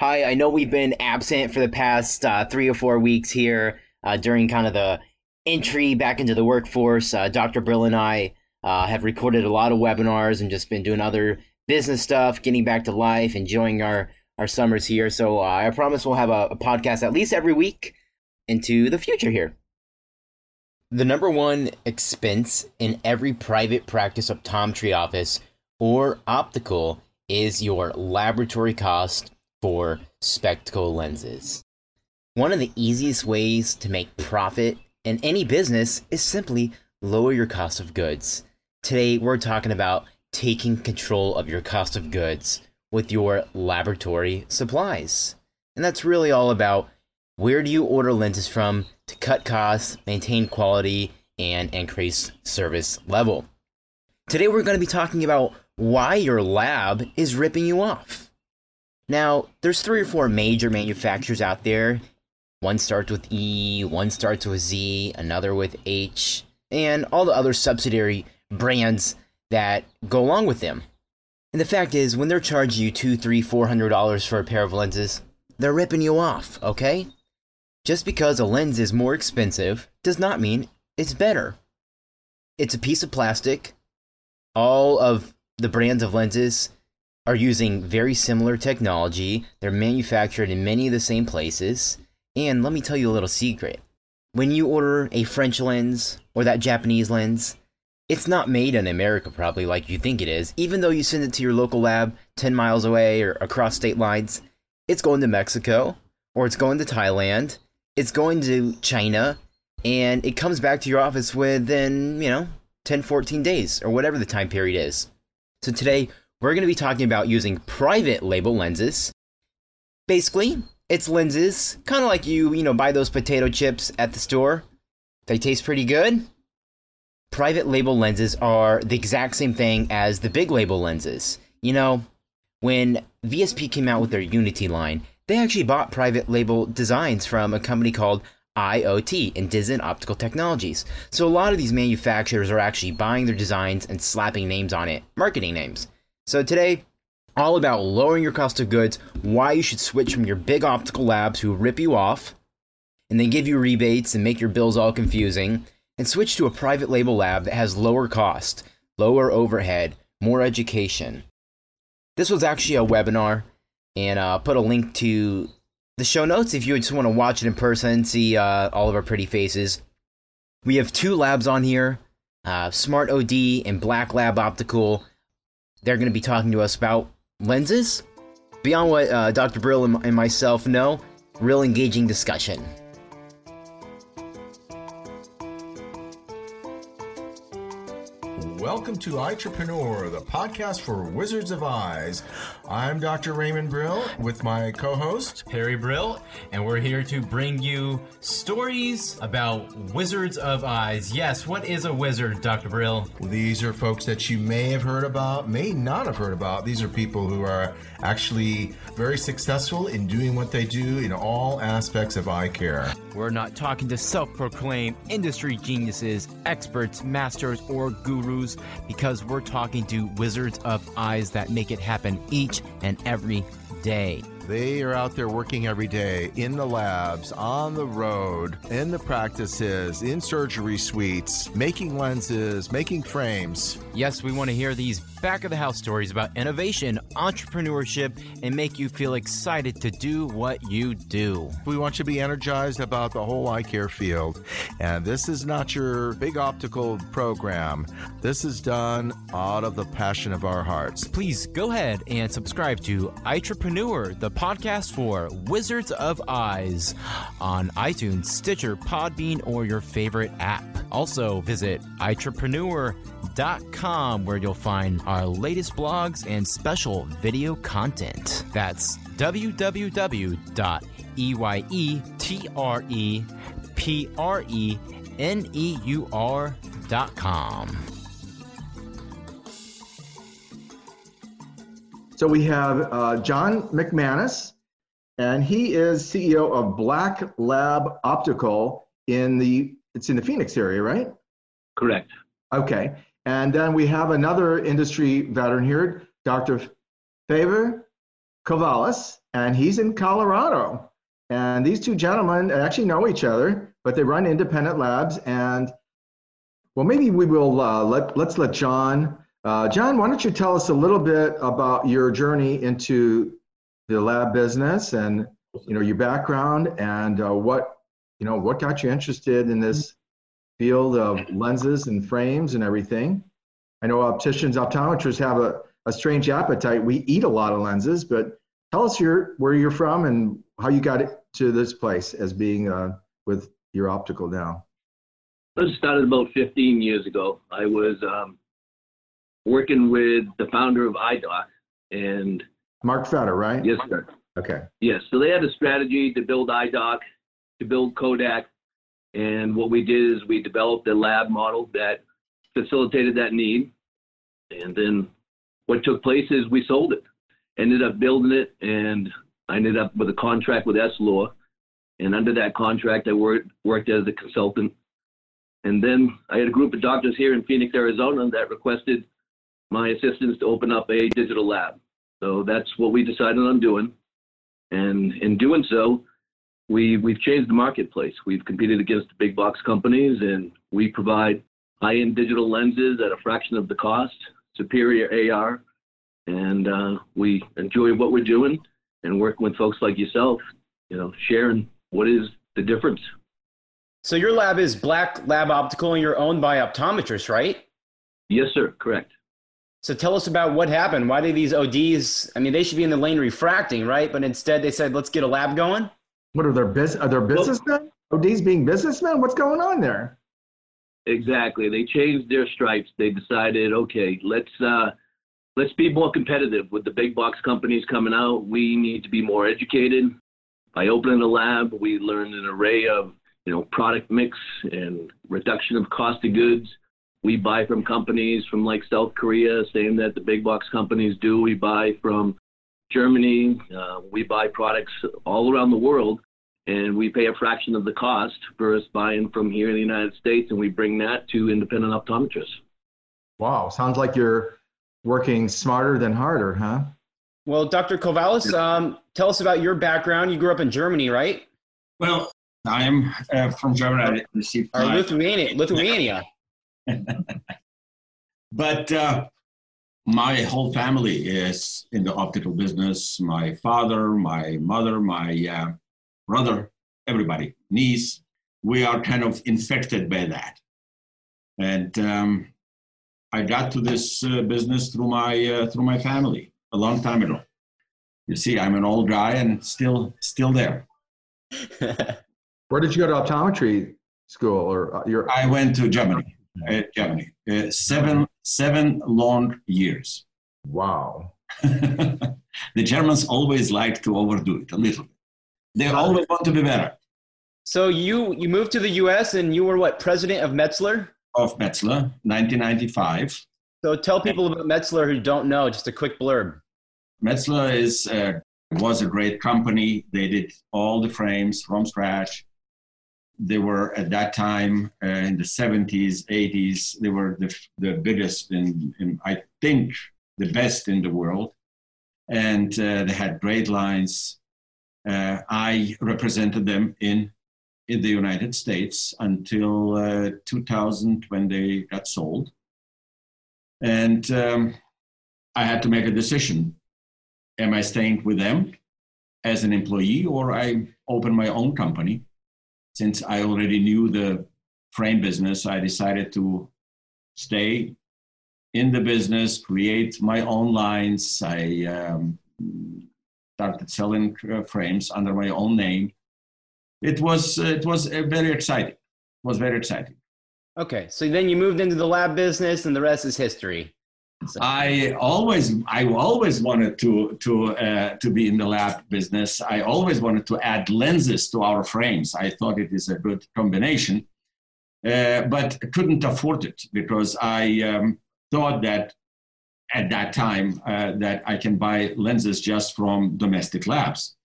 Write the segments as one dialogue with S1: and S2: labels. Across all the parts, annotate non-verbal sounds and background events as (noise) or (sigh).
S1: Hi, I know we've been absent for the past uh, three or four weeks here uh, during kind of the entry back into the workforce. Uh, Dr. Brill and I uh, have recorded a lot of webinars and just been doing other business stuff, getting back to life, enjoying our, our summers here. So uh, I promise we'll have a, a podcast at least every week into the future here. The number one expense in every private practice optometry office or optical is your laboratory cost for spectacle lenses. One of the easiest ways to make profit in any business is simply lower your cost of goods. Today, we're talking about taking control of your cost of goods with your laboratory supplies. And that's really all about where do you order lenses from to cut costs, maintain quality, and increase service level. Today, we're going to be talking about why your lab is ripping you off. Now, there's three or four major manufacturers out there. One starts with E, one starts with Z, another with H, and all the other subsidiary brands that go along with them. And the fact is, when they're charging you two, three, four hundred dollars for a pair of lenses, they're ripping you off, okay? Just because a lens is more expensive does not mean it's better. It's a piece of plastic. All of the brands of lenses are using very similar technology. They're manufactured in many of the same places. And let me tell you a little secret. When you order a French lens or that Japanese lens, it's not made in America probably like you think it is. Even though you send it to your local lab 10 miles away or across state lines, it's going to Mexico or it's going to Thailand, it's going to China, and it comes back to your office within, you know, 10, 14 days or whatever the time period is. So today, we're going to be talking about using private label lenses. Basically, it's lenses, kind of like you, you know, buy those potato chips at the store. They taste pretty good. Private label lenses are the exact same thing as the big label lenses. You know, when VSP came out with their Unity line, they actually bought private label designs from a company called IoT, Indizen Optical Technologies. So a lot of these manufacturers are actually buying their designs and slapping names on it, marketing names. So today, all about lowering your cost of goods, why you should switch from your big optical labs who rip you off and then give you rebates and make your bills all confusing, and switch to a private label lab that has lower cost, lower overhead, more education. This was actually a webinar, and uh, put a link to the show notes if you just want to watch it in person, see uh, all of our pretty faces. We have two labs on here uh, Smart OD and Black Lab Optical. They're going to be talking to us about lenses. Beyond what uh, Dr. Brill and, and myself know, real engaging discussion.
S2: Welcome to Eyetrepreneur, the podcast for Wizards of Eyes. I'm Dr. Raymond Brill with my co host,
S3: Harry Brill, and we're here to bring you stories about Wizards of Eyes. Yes, what is a wizard, Dr. Brill?
S2: These are folks that you may have heard about, may not have heard about. These are people who are actually very successful in doing what they do in all aspects of eye care.
S3: We're not talking to self proclaimed industry geniuses, experts, masters, or gurus because we're talking to wizards of eyes that make it happen each and every day.
S2: They are out there working every day in the labs, on the road, in the practices, in surgery suites, making lenses, making frames.
S3: Yes, we want to hear these back of the house stories about innovation, entrepreneurship, and make you feel excited to do what you do.
S2: We want you to be energized about the whole eye care field. And this is not your big optical program. This is done out of the passion of our hearts.
S3: Please go ahead and subscribe to Eyetrepreneur, the podcast for Wizards of Eyes on iTunes, Stitcher, Podbean, or your favorite app. Also, visit eyetrepreneur.com where you'll find our latest blogs and special video content. That's www.eyetrepreneur.com.
S4: So we have uh, John McManus, and he is CEO of Black Lab Optical in the it's in the Phoenix area, right?
S5: Correct.
S4: Okay. And then we have another industry veteran here, Dr. Faber Cavalis,
S2: and he's in Colorado. And these two gentlemen actually know each other, but they run independent labs. And well, maybe we will uh, let let's let John. Uh, John, why don't you tell us a little bit about your journey into the lab business and you know your background and uh, what you know what got you interested in this field of lenses and frames and everything. I know opticians, optometrists have a, a strange appetite. We eat a lot of lenses, but tell us your where you're from and how you got to this place as being uh, with your optical now.
S5: This started about 15 years ago. I was um, working with the founder of iDoc and
S2: Mark Fetter, right?
S5: Yes, sir.
S2: Okay.
S5: Yes. So they had a strategy to build iDoc, to build Kodak, and what we did is we developed a lab model that facilitated that need. And then what took place is we sold it. Ended up building it, and I ended up with a contract with Essilor. And under that contract, I worked worked as a consultant. And then I had a group of doctors here in Phoenix, Arizona, that requested my assistance to open up a digital lab. So that's what we decided on doing. And in doing so, we, we've changed the marketplace. We've competed against the big box companies, and we provide high-end digital lenses at a fraction of the cost, superior AR, and uh, we enjoy what we're doing and working with folks like yourself, you know, sharing what is the difference.
S1: So your lab is Black Lab Optical, and you're owned by optometrists, right?
S5: Yes, sir. Correct.
S1: So tell us about what happened. Why did these ODs? I mean, they should be in the lane refracting, right? But instead, they said, "Let's get a lab going."
S2: What are their business? Are their businessmen? ODs being businessmen? What's going on there?
S5: Exactly. They changed their stripes. They decided, okay, let's uh, let's be more competitive with the big box companies coming out. We need to be more educated. By opening a lab, we learned an array of you know product mix and reduction of cost of goods we buy from companies from like South Korea, same that the big box companies do. We buy from Germany. Uh, we buy products all around the world, and we pay a fraction of the cost for us buying from here in the United States, and we bring that to independent optometrists.
S2: Wow, sounds like you're working smarter than harder, huh?
S1: Well, Dr. Kovalis, um, tell us about your background. You grew up in Germany, right?
S6: Well, I'm uh, from Germany. I received
S1: or Lithuania. Lithuania. (laughs)
S6: but uh, my whole family is in the optical business. My father, my mother, my uh, brother, everybody, niece. We are kind of infected by that. And um, I got to this uh, business through my uh, through my family a long time ago. You see, I'm an old guy and still still there. (laughs)
S2: Where did you go to optometry school, or uh, your?
S6: I went to Germany uh, Germany. Uh, seven seven long years.
S2: Wow. (laughs)
S6: the Germans always like to overdo it a little bit. They always want to be better.
S1: So you you moved to the U.S. and you were what president of Metzler?
S6: Of Metzler, 1995.
S1: So tell people about Metzler who don't know. Just a quick blurb.
S6: Metzler is uh, was a great company. They did all the frames from scratch they were at that time uh, in the 70s, 80s, they were the, the biggest and, I think, the best in the world. And uh, they had great lines. Uh, I represented them in, in the United States until uh, 2000 when they got sold. And um, I had to make a decision. Am I staying with them as an employee or I open my own company? Since I already knew the frame business, I decided to stay in the business, create my own lines. I um, started selling uh, frames under my own name. It was it was uh, very exciting. It was very exciting.
S1: Okay, so then you moved into the lab business, and the rest is history.
S6: I always, I always wanted to to uh, to be in the lab business. I always wanted to add lenses to our frames. I thought it is a good combination, uh, but couldn't afford it because I um, thought that at that time uh, that I can buy lenses just from domestic labs.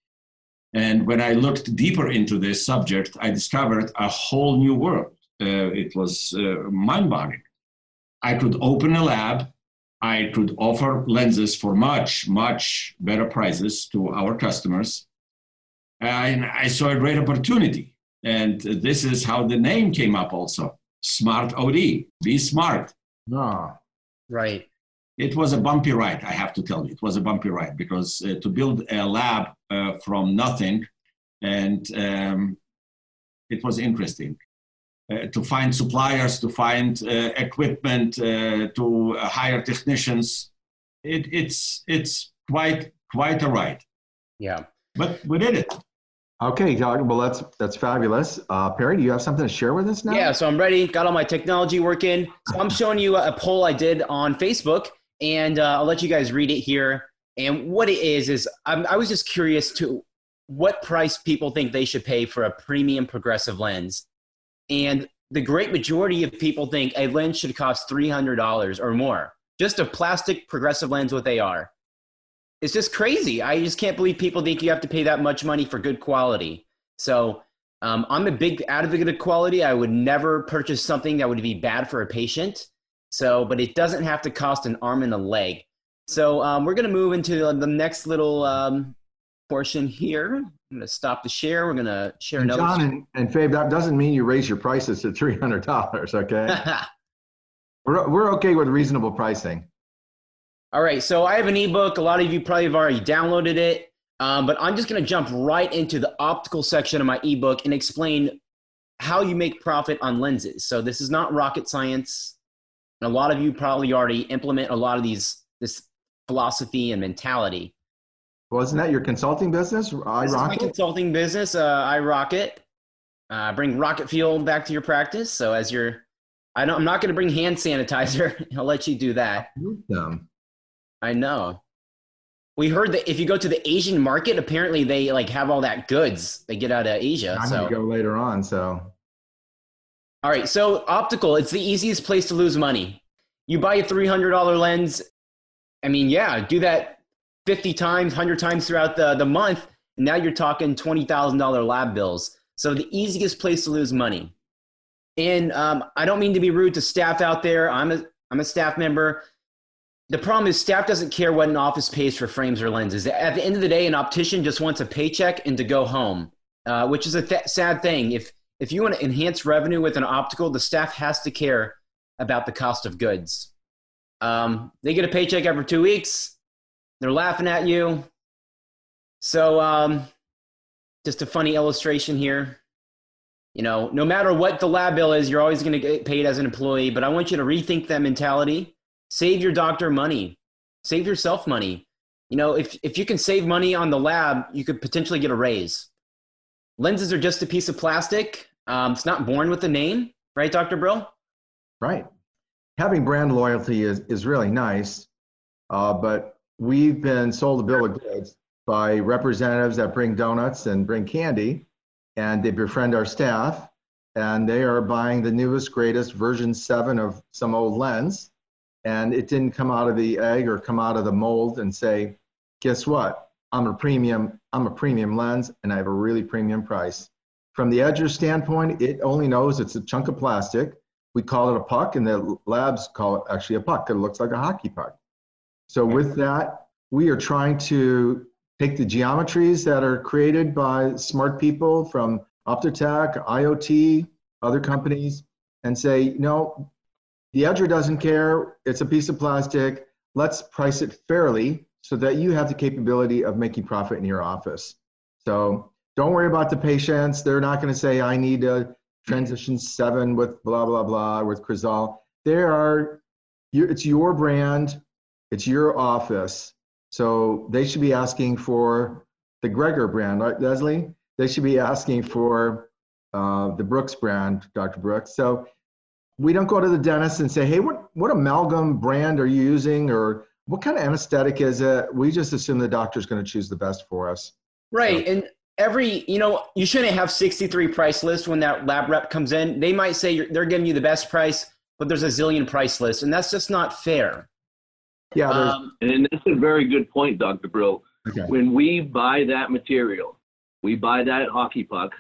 S6: And when I looked deeper into this subject, I discovered a whole new world. Uh, it was uh, mind-boggling. I could open a lab I could offer lenses for much, much better prices to our customers. And I saw a great opportunity. And this is how the name came up also Smart OD, be smart.
S2: No.
S1: Right.
S6: It was a bumpy ride, I have to tell you. It was a bumpy ride because uh, to build a lab uh, from nothing, and um, it was interesting. Uh, to find suppliers, to find uh, equipment, uh, to hire technicians, it, it's it's quite quite a ride.
S1: Yeah.
S6: But we did it.
S2: Okay, Well, that's that's fabulous. Uh, Perry, do you have something to share with us now?
S1: Yeah, so I'm ready. Got all my technology working. So I'm showing you a poll I did on Facebook, and uh, I'll let you guys read it here. And what it is is I'm, I was just curious to what price people think they should pay for a premium progressive lens, and the great majority of people think a lens should cost three hundred dollars or more. Just a plastic progressive lens with AR. It's just crazy. I just can't believe people think you have to pay that much money for good quality. So um, I'm a big advocate of quality. I would never purchase something that would be bad for a patient. So, but it doesn't have to cost an arm and a leg. So um, we're going to move into the next little um, portion here. I'm going to stop the share. We're going to share
S2: And
S1: another.
S2: John and, and Fabe, that doesn't mean you raise your prices to three hundred dollars. Okay, (laughs) we're we're okay with reasonable pricing.
S1: All right, so I have an ebook. A lot of you probably have already downloaded it, um, but I'm just going to jump right into the optical section of my ebook and explain how you make profit on lenses. So this is not rocket science. And a lot of you probably already implement a lot of these this philosophy and mentality.
S2: Well, isn't that your consulting business? I
S1: This my
S2: it.
S1: consulting business. Uh, I rocket. Uh, bring rocket fuel back to your practice. So as you're, I don't, I'm not going to bring hand sanitizer. (laughs) I'll let you do that.
S2: Um,
S1: I know. We heard that if you go to the Asian market, apparently they like have all that goods they get out of Asia.
S2: I'm
S1: So,
S2: gonna go later on. So
S1: all right. So optical, it's the easiest place to lose money. You buy a three hundred dollar lens. I mean, yeah, do that fifty times, hundred times throughout the the month. And now you're talking twenty thousand dollar lab bills. So the easiest place to lose money. And um, I don't mean to be rude to staff out there. I'm a I'm a staff member. The problem is staff doesn't care what an office pays for frames or lenses. At the end of the day, an optician just wants a paycheck and to go home, uh, which is a th- sad thing. If if you want to enhance revenue with an optical, the staff has to care about the cost of goods. Um, they get a paycheck every two weeks. They're laughing at you. So, um, just a funny illustration here. You know, no matter what the lab bill is, you're always going to get paid as an employee. But I want you to rethink that mentality. Save your doctor money. Save yourself money. You know, if if you can save money on the lab, you could potentially get a raise. Lenses are just a piece of plastic. Um, it's not born with a name, right, Dr. Brill?
S2: right, having brand loyalty is is really nice, uh, but we've been sold a bill of goods by representatives that bring donuts and bring candy, and they befriend our staff, and they are buying the newest, greatest version seven of some old lens, and it didn't come out of the egg or come out of the mold and say, guess what? I'm a premium, I'm a premium lens, and I have a really premium price. From the edger standpoint, it only knows it's a chunk of plastic. We call it a puck, and the labs call it actually a puck. It looks like a hockey puck. So with that, we are trying to take the geometries that are created by smart people from Optotech, IoT, other companies, and say, no, the edger doesn't care. It's a piece of plastic. Let's price it fairly so that you have the capability of making profit in your office. So don't worry about the patients. They're not going to say, I need a transition seven with blah, blah, blah, with Crizal. There are, it's your brand, it's your office. So they should be asking for the Gregor brand, right, Leslie? They should be asking for uh, the Brooks brand, Dr. Brooks. So we don't go to the dentist and say, hey, what, what amalgam brand are you using? Or what kind of anesthetic is it? We just assume the doctor's going to choose the best for us.
S1: Right. And every, you know, you shouldn't have 63 price lists when that lab rep comes in. They might say you're, they're giving you the best price, but there's a zillion price lists, and that's just not fair.
S2: Yeah,
S1: Um,
S5: And that's a very good point, Dr. Brill.
S2: okay.
S5: When we buy that material, we buy that hockey puck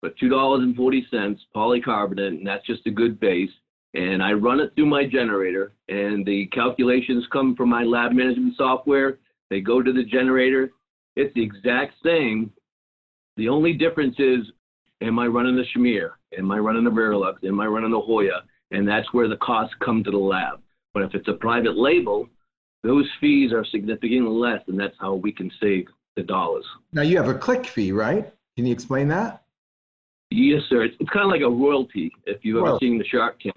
S5: for two dollars and forty cents polycarbonate, and that's just a good base. and I run it through my generator, and the calculations come from my lab management software. They go to the generator. It's the exact same. The only difference is, am I running the Shamir? Am I running the Varilux? Am I running the Hoya? And that's where the costs come to the lab. But if it's a private label, those fees are significantly less, and that's how we can save the dollars.
S2: Now you have a click fee, right? Can you explain that?
S5: Yes, sir. It's, it's kind of like a royalty if you've ever
S2: Royalty.
S5: seen the Shark Tank.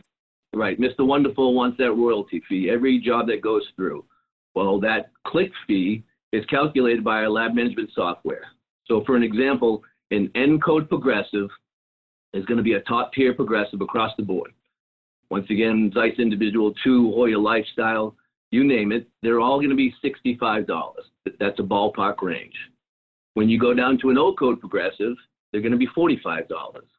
S5: Right. Mr. Wonderful wants that royalty fee every job that goes through. Well, that click fee is calculated by our lab management software. So, for an example, an N code progressive is going to be a top tier progressive across the board. Once again, Zeiss Individual 2, Hoya Lifestyle, you name it, they're all going to be $65. That's a ballpark range. When you go down to an O code progressive, they're going to be $45.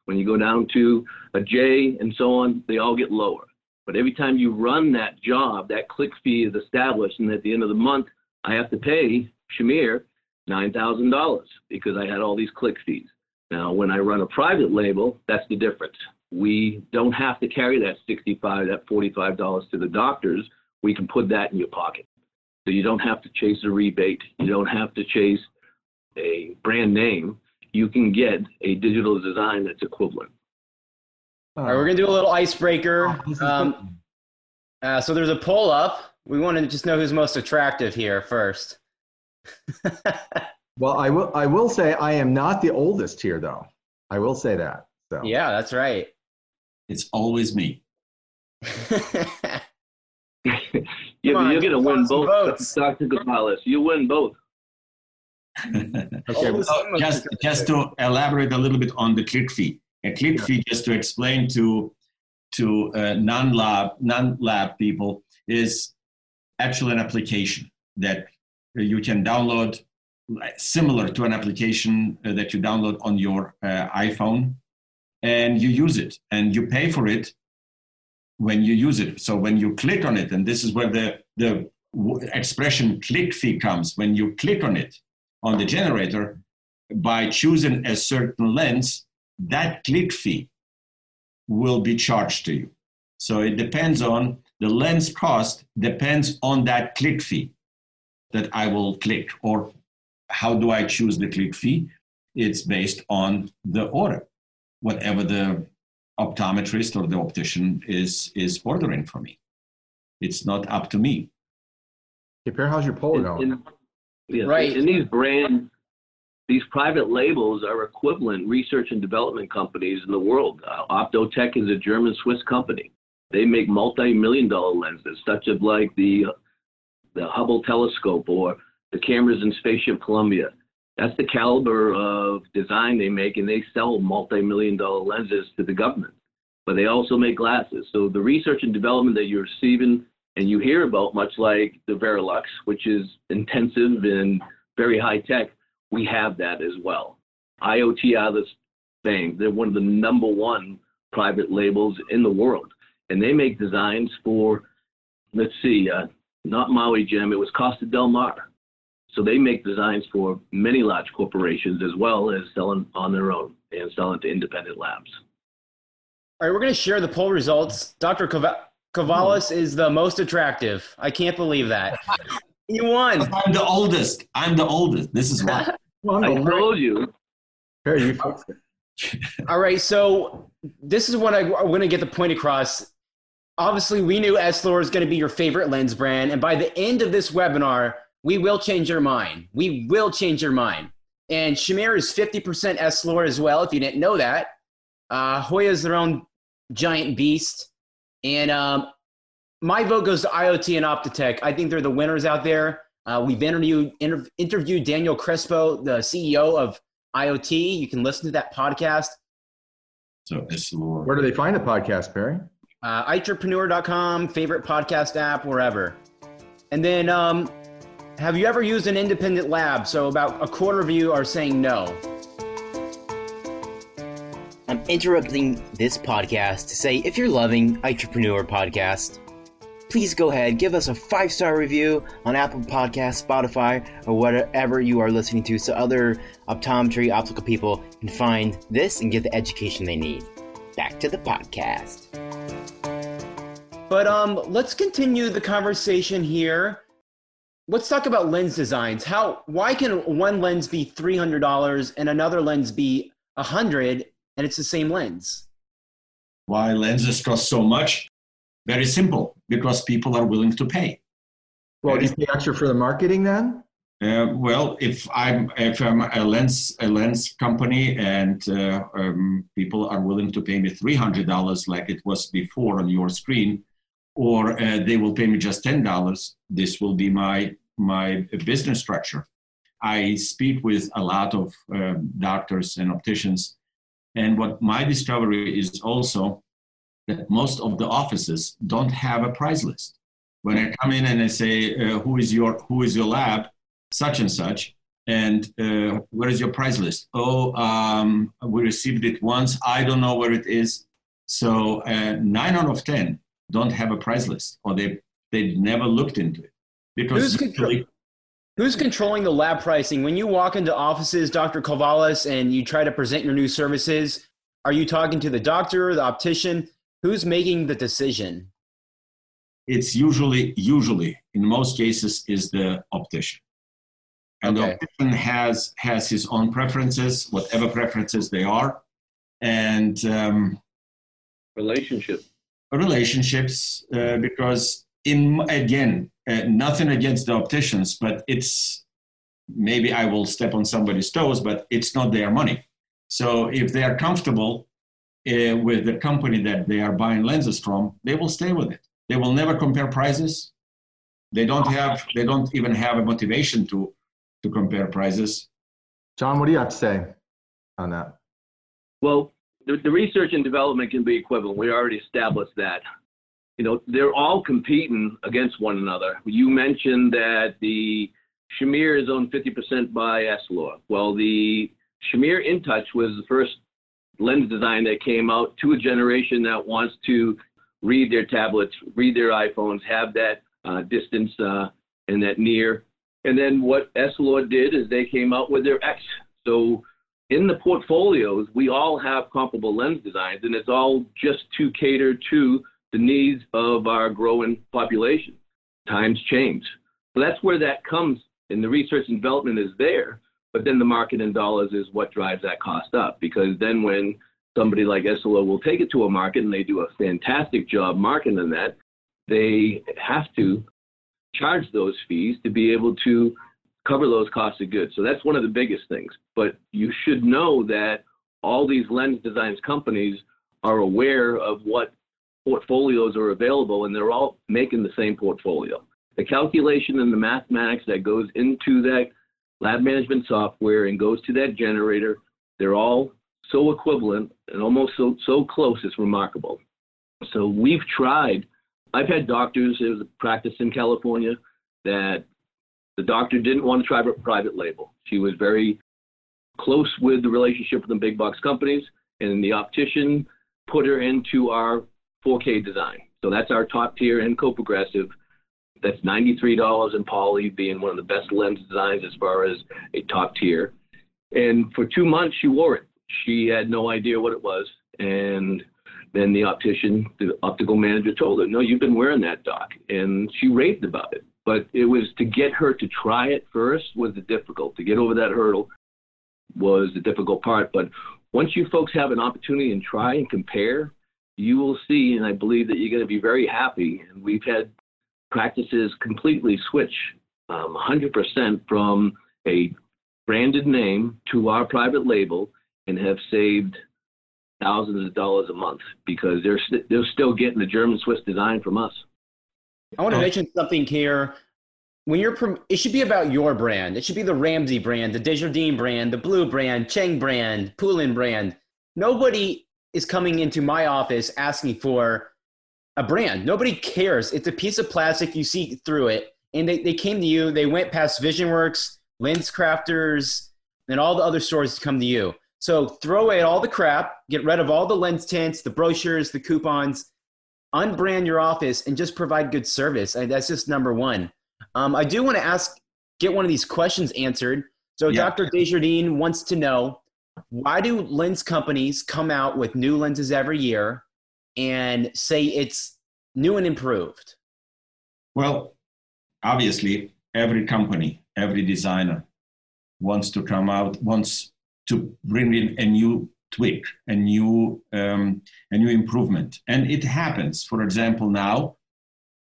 S5: When you go down to a J and so on, they all get lower. But every time you run that job, that click fee is established, and at the end of the month, I have to pay Shamir $9,000 because I had all these click fees. Now, when I run a private label, that's the difference. We don't have to carry that 65, that $45 to the doctors. We can put that in your pocket. So you don't have to chase a rebate. You don't have to chase a brand name. You can get a digital design that's equivalent.
S1: All right, we're gonna do a little icebreaker. Um, uh, so there's a poll up. We want to just know who's most attractive here first. (laughs)
S2: Well, I will. I will say I am not the oldest here, though. I will say that. So
S1: yeah, that's right.
S6: It's always me. (laughs)
S5: yeah,
S1: Come
S5: but
S1: on,
S5: you're going to win both,
S1: votes.
S5: Dr. Gonzalez. You win both.
S2: okay.
S1: Oldest
S6: So
S1: and most
S6: just just to elaborate a little bit on the click fee. A click fee, just to explain to to uh, non-lab non-lab people, is actually an application that you can download, similar to an application uh, that you download on your uh, iPhone, and you use it, and you pay for it when you use it. So when you click on it, and this is where the the expression click fee comes. When you click on it on the generator, by choosing a certain lens, that click fee will be charged to you. So it depends on the lens cost, depends on that click fee that I will click. Or how do I choose the click fee? It's based on the order, whatever the optometrist or the optician is, is ordering for me. It's not up to me.
S2: Okay, Per, how's your poll
S5: And-
S2: going?
S5: and- yeah,
S1: Right.
S5: And these brands, these private labels are equivalent research and development companies in the world. Uh, Optotech is a German Swiss company. They make multi-million dollar lenses, such as like the the Hubble telescope or the cameras in Spaceship Columbia. That's the caliber of design they make, and they sell multi-million dollar lenses to the government. But they also make glasses. So the research and development that you're receiving and you hear about, much like the Varilux, which is intensive and very high tech, we have that as well. IoT are the same. They're one of the number one private labels in the world, and they make designs for, let's see, uh, not Maui Jim, it was Costa Del Mar. So they make designs for many large corporations as well as selling on their own and selling to independent labs.
S1: All right, we're going to share the poll results. Dr. Cava- Cavalis is the most attractive. I can't believe that. (laughs) You won.
S6: I'm the oldest. I'm the oldest. This is why. (laughs)
S2: Well,
S5: I
S2: no, Per,
S5: told you.
S2: Per, you. (laughs)
S1: All right, so this is what I, I want to get the point across. Obviously, we knew Essilor is going to be your favorite lens brand, and by the end of this webinar, we will change your mind. We will change your mind. And Shamir is 50% Essilor as well, if you didn't know that. Uh, Hoya is their own giant beast. And um, my vote goes to IoT and Optotech. I think they're the winners out there. Uh, we've interviewed, inter- interviewed Daniel Crespo, the CEO of IoT. You can listen to that podcast.
S6: So it's Lord.
S2: Where do they find the podcast, Perry?
S1: uh, eyetrepreneur.com, favorite podcast app, wherever. And then, um, have you ever used an independent lab? So, about a quarter of you are saying no.
S7: I'm interrupting this podcast to say if you're loving Eyetrepreneur Podcast, please go ahead, give us a five star review on Apple Podcasts, Spotify, or whatever you are listening to so other optometry, optical people can find this and get the education they need. Back to the podcast.
S1: But um, let's continue the conversation here. Let's talk about lens designs. How why can one lens be three hundred dollars and another lens be a hundred, and it's the same lens?
S6: Why lenses cost so much? Very simple, because people are willing to pay.
S2: Well, do you pay extra for the marketing then?
S6: Uh, well, if I'm if I'm a lens a lens company and uh, um, people are willing to pay me three hundred dollars like it was before on your screen, or uh, they will pay me just ten dollars, this will be my my business structure. I speak with a lot of um, doctors and opticians, and what my discovery is also that most of the offices don't have a price list. When I come in and I say, uh, "Who is your Who is your lab?" such and such. And uh, where is your price list? Oh, um, we received it once. I don't know where it is. So uh, nine out of ten don't have a price list, or they they've never looked into it because
S1: who's, control- who's controlling the lab pricing? When you walk into offices, Dr. Kovalis, and you try to present your new services, are you talking to the doctor, the optician? Who's making the decision?
S6: It's usually usually in most cases is the optician and okay. the optician has has his own preferences, whatever preferences they are, and um,
S5: relationship
S6: relationships uh, because in again uh, nothing against the opticians, but it's maybe I will step on somebody's toes, but it's not their money. So if they are comfortable uh, with the company that they are buying lenses from, they will stay with it. They will never compare prices. They don't have. They don't even have a motivation to to compare prices.
S2: John, what do you have to say on that?
S5: Well, the, the research and development can be equivalent. We already established that. You know, they're all competing against one another. You mentioned that the Shamir is owned 50% by Essilor. Well, the Shamir InTouch was the first lens design that came out to a generation that wants to read their tablets, read their iPhones, have that uh, distance uh, and that near and then what Essilor did is they came out with their X. So in the portfolios, we all have comparable lens designs, and it's all just to cater to the needs of our growing population. Times change. So that's where that comes, and the research and development is there, but then the market in dollars is what drives that cost up. Because then when somebody like Essilor will take it to a market and they do a fantastic job marketing that, they have to charge those fees to be able to cover those costs of goods. So that's one of the biggest things. But you should know that all these lens designs companies are aware of what portfolios are available and they're all making the same portfolio. The calculation and the mathematics that goes into that lab management software and goes to that generator, they're all so equivalent and almost so, so close, it's remarkable. So we've tried I've had doctors, a practice in California, that the doctor didn't want to try a private label. She was very close with the relationship with the big box companies, and the optician put her into our 4K design. So that's our top tier N code progressive. That's $93 in poly, being one of the best lens designs as far as a top tier. And for two months, she wore it. She had no idea what it was, and then the optician, the optical manager told her, no, you've been wearing that, doc. And she raved about it. But it was to get her to try it first was the difficult. To get over that hurdle was the difficult part. But once you folks have an opportunity and try and compare, you will see, and I believe that you're going to be very happy. And we've had practices completely switch um, 100% from a branded name to our private label and have saved thousands of dollars a month because they're they st- they're still getting the German Swiss design from us.
S1: I want to mention something here. When you're, prom- it should be about your brand. It should be the Ramsey brand, the Desjardins brand, the Blue brand, Cheng brand, Poulin brand. Nobody is coming into my office asking for a brand. Nobody cares. It's a piece of plastic. You see through it. And they, they came to you. They went past VisionWorks, Lens Crafters, and all the other stores to come to you. So throw away all the crap, get rid of all the lens tints, the brochures, the coupons, unbrand your office, and just provide good service. That's just number one. Um, I do want to ask, get one of these questions answered. So yeah. Dr. Desjardins wants to know why do lens companies come out with new lenses every year and say it's
S8: new and improved?
S6: Well, obviously, every company, every designer wants to come out, wants to bring in a new tweak, a new, um, a new improvement. And it happens. For example, now,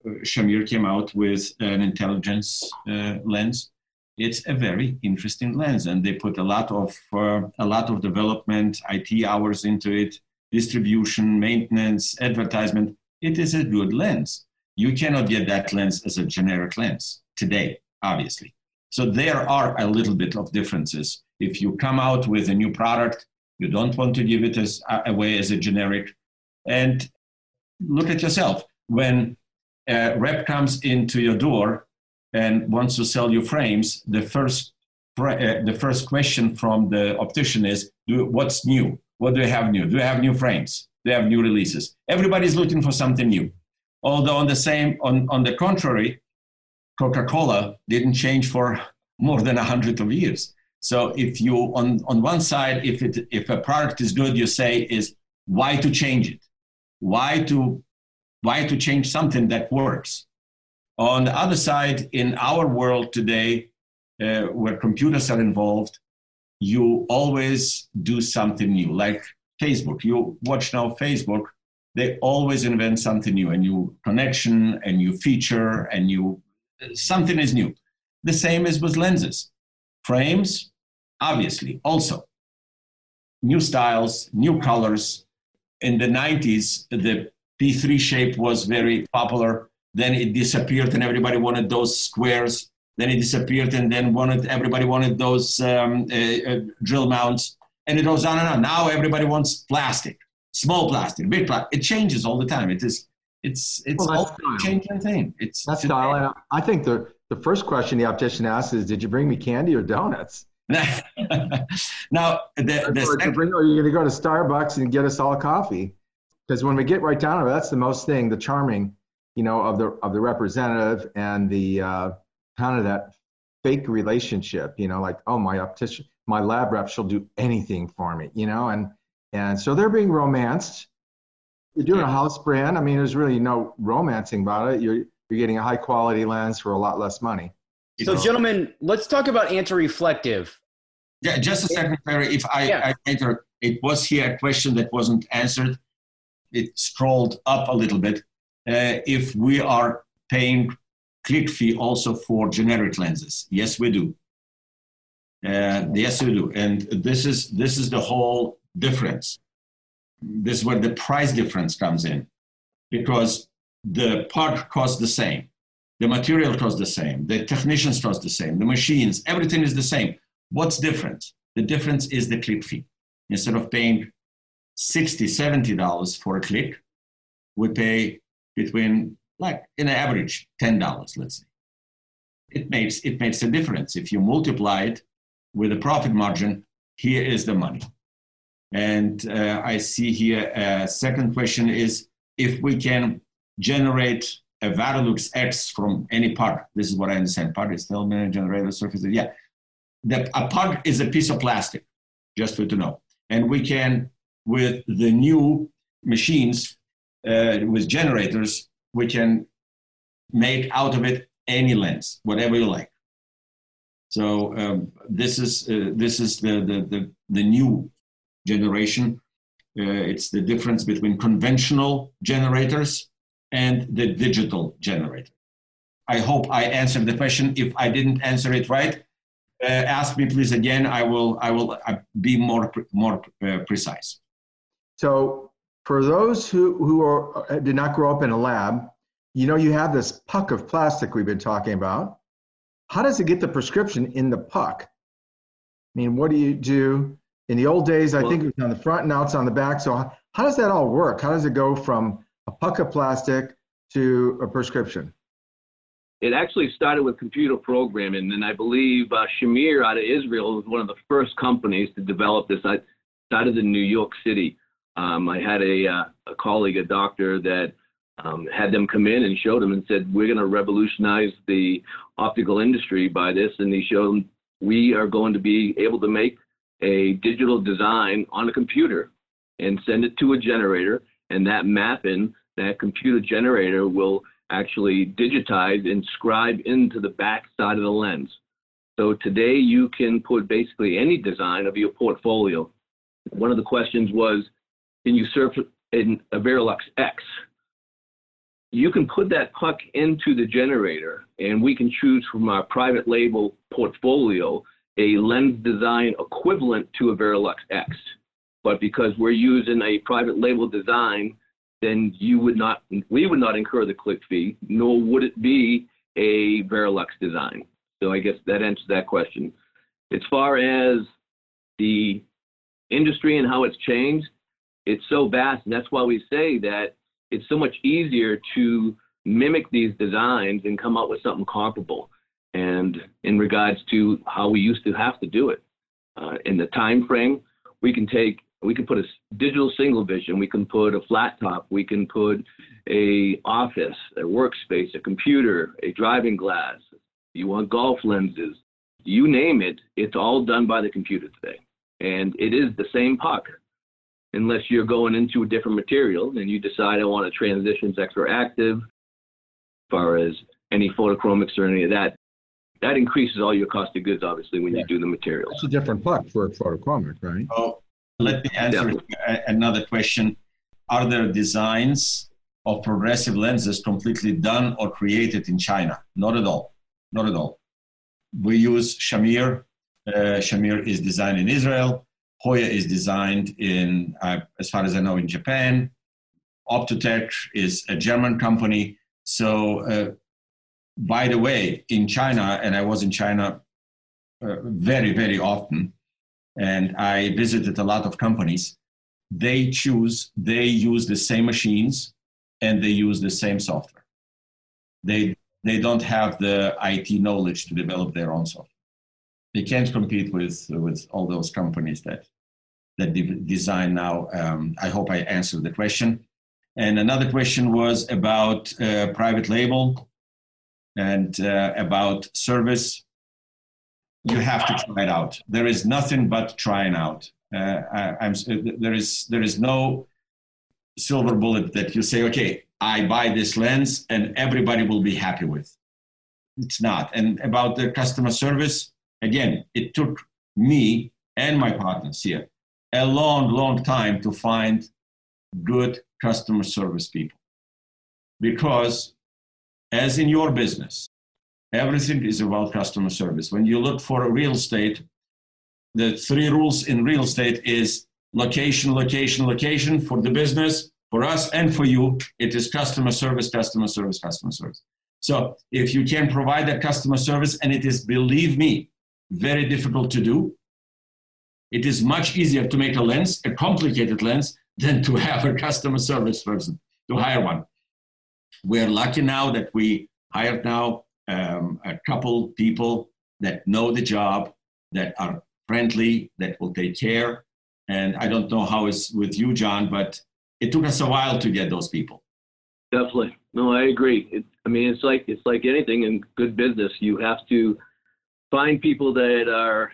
S6: uh, Shamir came out with an intelligence uh, lens. It's a very interesting lens, and they put a lot of uh, a lot of development, IT hours into it, distribution, maintenance, advertisement. It is a good lens. You cannot get that lens as a generic lens today, obviously. So there are a little bit of differences. If you come out with a new product, you don't want to give it as away as a generic. And look at yourself. When a rep comes into your door and wants to sell you frames, the first uh, the first question from the optician is, do, "What's new? What do you have new? Do you have new frames? Do you have new releases?" Everybody's looking for something new. Although on the same, on, on the contrary, Coca-Cola didn't change for more than a hundred of years. So if you on on one side, if it if a product is good, you say is why to change it, why to why to change something that works. On the other side, in our world today, uh, where computers are involved, you always do something new. Like Facebook, you watch now Facebook, they always invent something new, a new connection, a new feature, a new something is new. The same as with lenses. Frames, obviously, also. New styles, new colors. In the 90s, the P3 shape was very popular. Then it disappeared, and everybody wanted those squares. Then it disappeared, and then wanted everybody wanted those um, uh, uh, drill mounts, and it goes on and on. Now everybody wants plastic, small plastic, big plastic. It changes all the time. It is it's it's well, all changing thing. It's
S2: that's style. I think the the first question the optician asks is, "Did you bring me candy or donuts?" (laughs)
S6: now, the, the
S2: or, second, bring, are you going to go to Starbucks and get us all a coffee? Because when we get right down to it, that's the most thing, the charming, you know, of the of the representative and the uh, kind of that fake relationship. You know, like, oh, my optician, my lab rep, she'll do anything for me. You know, and and so they're being romanced you're doing a house brand. I mean, there's really no romancing about it. You're you're getting a high quality lens for a lot less money.
S8: So, know? gentlemen, let's talk about anti-reflective.
S6: Yeah, just a second, Perry. If I, yeah. I enter, it was here a question that wasn't answered. It scrolled up a little bit. Uh, if we are paying click fee also for generic lenses, yes, we do. Uh, yes, we do, and this is this is the whole difference this is where the price difference comes in because the part costs the same the material costs the same the technicians cost the same the machines everything is the same. What's different? The difference is the click fee. Instead of paying 60 70 dollars for a click we pay between like in average $10 let's say. It makes it makes a difference. If you multiply it with a profit margin here is the money. And uh, I see here a second question is if we can generate a Varilux X from any part. This is what I understand. Part is still generator surface. Yeah. The, a part is a piece of plastic, just for you to know. And we can, with the new machines, uh, with generators, we can make out of it any lens, whatever you like. So um, this is uh, this is the, the the the new generation. Uh, it's the difference between conventional generators and the digital generator. I hope I answered the question. If I didn't answer it right, uh, ask me please again. I will I will uh, be more more uh, precise.
S2: So for those who who are, uh, did not grow up in a lab, you know you have this puck of plastic we've been talking about. How does it get the prescription in the puck? I mean, what do you do? In the old days, I well, think it was on the front, now it's on the back. So how does that all work? How does it go from a puck of plastic to a prescription?
S5: It actually started with computer programming, and I believe uh, Shamir out of Israel was one of the first companies to develop this. I started in New York City. Um, I had a, uh, a colleague, a doctor, that um, had them come in and showed them and said, "We're going to revolutionize the optical industry by this." And he showed them we are going to be able to make a digital design on a computer and send it to a generator, and that mapping that computer generator will actually digitize and scribe into the back side of the lens. So today you can put basically any design of your portfolio. One of the questions was, can you surf in a Varilux X? You can put that puck into the generator and we can choose from our private label portfolio a lens design equivalent to a Varilux X. But because we're using a private label design, then you would not, we would not incur the click fee, nor would it be a Varilux design. So I guess that answers that question. As far as the industry and how it's changed, it's so vast, and that's why we say that it's so much easier to mimic these designs and come up with something comparable. And in regards to how we used to have to do it, uh, in the time frame, we can take we can put a digital single vision we can put a flat top we can put a office a workspace a computer a driving glass you want golf lenses you name it it's all done by the computer today. And it is the same puck. Unless you're going into a different material and you decide i want to transition extra active as far as any photochromics or any of that that increases all your cost of goods obviously when yeah. you do the materials
S2: it's a different puck for a photochromic right?
S6: Oh let me answer yeah. another question. Are there designs of progressive lenses completely done or created in China? Not at all. Not at all. We use Shamir. Uh, Shamir is designed in Israel. Hoya is designed in, uh, as far as I know, in Japan. Optotech is a German company. So, uh, by the way, in China, and I was in China uh, very, very often, and I visited a lot of companies, they choose, they use the same machines and they use the same software. They, they don't have the IT knowledge to develop their own software. They can't compete with, with all those companies that, that de- design now. Um, I hope I answered the question. And another question was about uh, private label and uh, about service you have to try it out. There is nothing but trying out. Uh, I, there is there is no silver bullet that you say, okay, I buy this lens and everybody will be happy with. It's not. And about the customer service, again, it took me and my partners here a long, long time to find good customer service people. Because, as in your business, Everything is about customer service. When you look for a real estate, the three rules in real estate is location, location, location for the business, for us and for you. It is customer service, customer service, customer service. So if you can provide that customer service, and it is, believe me, very difficult to do, it is much easier to make a lens, a complicated lens, than to have a customer service person, to hire one. We're lucky now that we hired now um, a couple people that know the job, that are friendly, that will take care. And I don't know how it's with you, John, but it took us a while to get those people.
S5: Definitely. No, I agree. It, I mean, it's like it's like anything in good business. You have to find people that are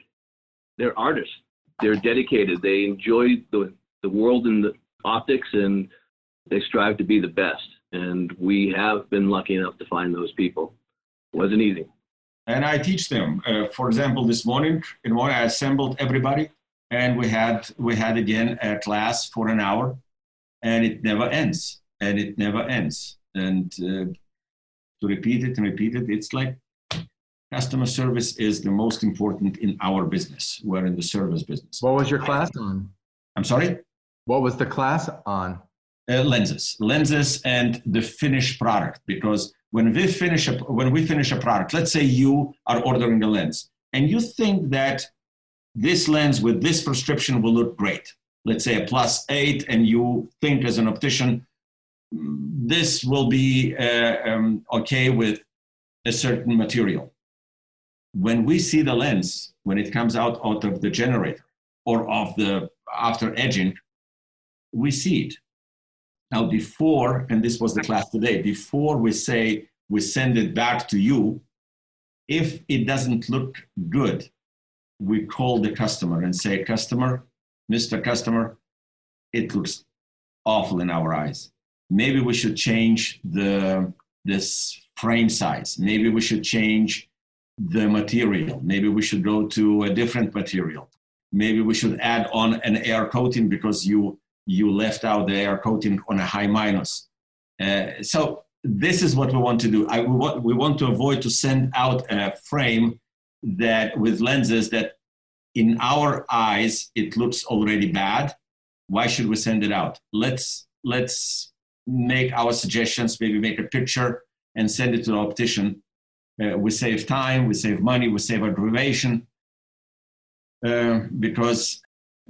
S5: they're artists. They're dedicated. They enjoy the the world and the optics, and they strive to be the best. And we have been lucky enough to find those people wasn't easy.
S6: And I teach them. Uh, for example, this morning, in the morning, I assembled everybody, and we had we had again a class for an hour, and it never ends, and it never ends. And uh, to repeat it and repeat it, it's like customer service is the most important in our business. We're in the service business.
S2: What was your class on?
S6: I'm sorry.
S2: What was the class on?
S6: Uh, lenses, lenses, and the finished product because when we finish a, when we finish a product, let's say you are ordering a lens and you think that this lens with this prescription will look great. Let's say a plus eight, and you think as an optician, this will be uh, um, okay with a certain material. When we see the lens, when it comes out, out of the generator or of the after edging, we see it. Now, before, and this was the class today, before we say we send it back to you, if it doesn't look good, we call the customer and say, Customer, Mr. Customer, it looks awful in our eyes. maybe we should change the this frame size. Maybe we should change the material. Maybe we should go to a different material. Maybe we should add on an air coating because you you left out the air coating on a high minus. Uh, so this is what we want to do. I, we, want, we want to avoid to send out a frame that with lenses that in our eyes it looks already bad. Why should we send it out? Let's let's make our suggestions. Maybe make a picture and send it to the optician. Uh, we save time, we save money, we save aggravation. Uh, because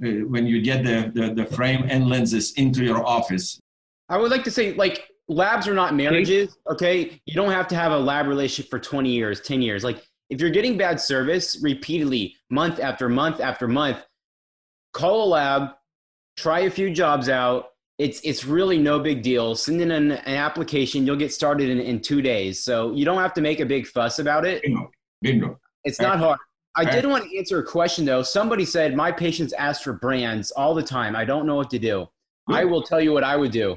S6: Uh, when you get the, the, the frame and lenses into your office.
S1: I would like to say, like, labs are not marriages, okay? You don't have to have a lab relationship for 20 years, 10 years. Like, if you're getting bad service repeatedly, month after month after month, call a lab, try a few jobs out. It's, it's really no big deal. Send in an, an application, you'll get started in, in two days. So you don't have to make a big fuss about it.
S6: Bingo. Bingo.
S1: It's not hard. I did want to answer a question though. Somebody said my patients ask for brands all the time. I don't know what to do. I will tell you what I would do.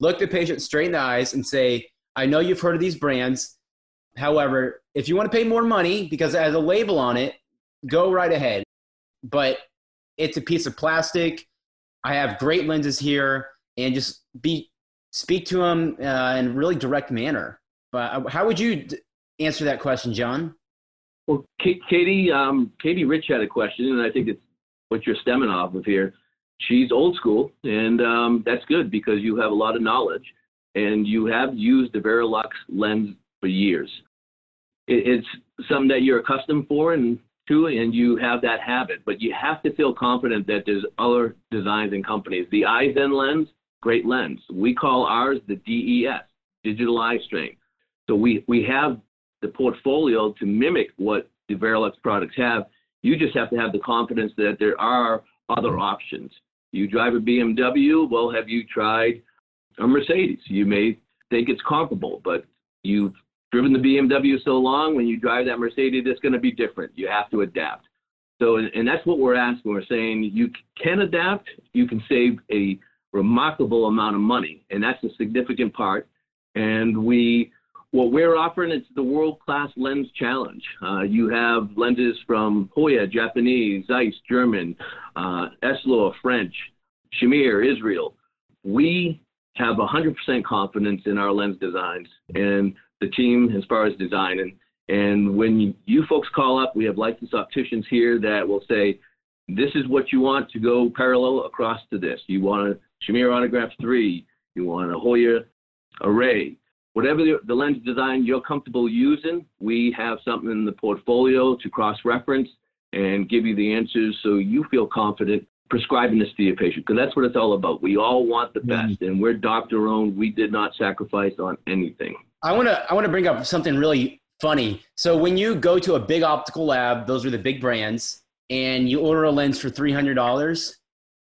S1: Look the patient straight in the eyes and say, I know you've heard of these brands. However, if you want to pay more money because it has a label on it, go right ahead. But it's a piece of plastic. I have great lenses here, and just be speak to them uh, in a really direct manner. But uh, how would you d- answer that question, John?
S5: Well, Katie, um, Katie Rich had a question, and I think it's what you're stemming off of here. She's old school, and um, that's good because you have a lot of knowledge, and you have used the Varilux lens for years. It, it's something that you're accustomed for and to, and you have that habit. But you have to feel confident that there's other designs and companies. The Eyezen lens, great lens. We call ours the DES, digital eye strain. So we we have the portfolio to mimic what the Varilux products have. You just have to have the confidence that there are other options. You drive a BMW, well, have you tried a Mercedes? You may think it's comparable, but you've driven the BMW so long, when you drive that Mercedes, it's going to be different. You have to adapt. So, and, and that's what we're asking. We're saying you can adapt, you can save a remarkable amount of money, and that's a significant part. And we what we're offering is the World Class Lens Challenge. Uh, you have lenses from Hoya, Japanese, Zeiss, German, uh, French, Shamir, Israel. We have 100% confidence in our lens designs and the team as far as designing. And when you, you folks call up, we have licensed opticians here that will say, this is what you want to go parallel across to this. You want a Shamir Autograph 3, you want a Hoya Array, whatever the, the, lens design you're comfortable using, we have something in the portfolio to cross-reference and give you the answers so you feel confident prescribing this to your patient because that's what it's all about. We all want the best, mm-hmm. and we're doctor owned. We did not sacrifice on anything.
S1: I want to I want to bring up something really funny. So when you go to a big optical lab, those are the big brands, and you order a lens for three hundred dollars,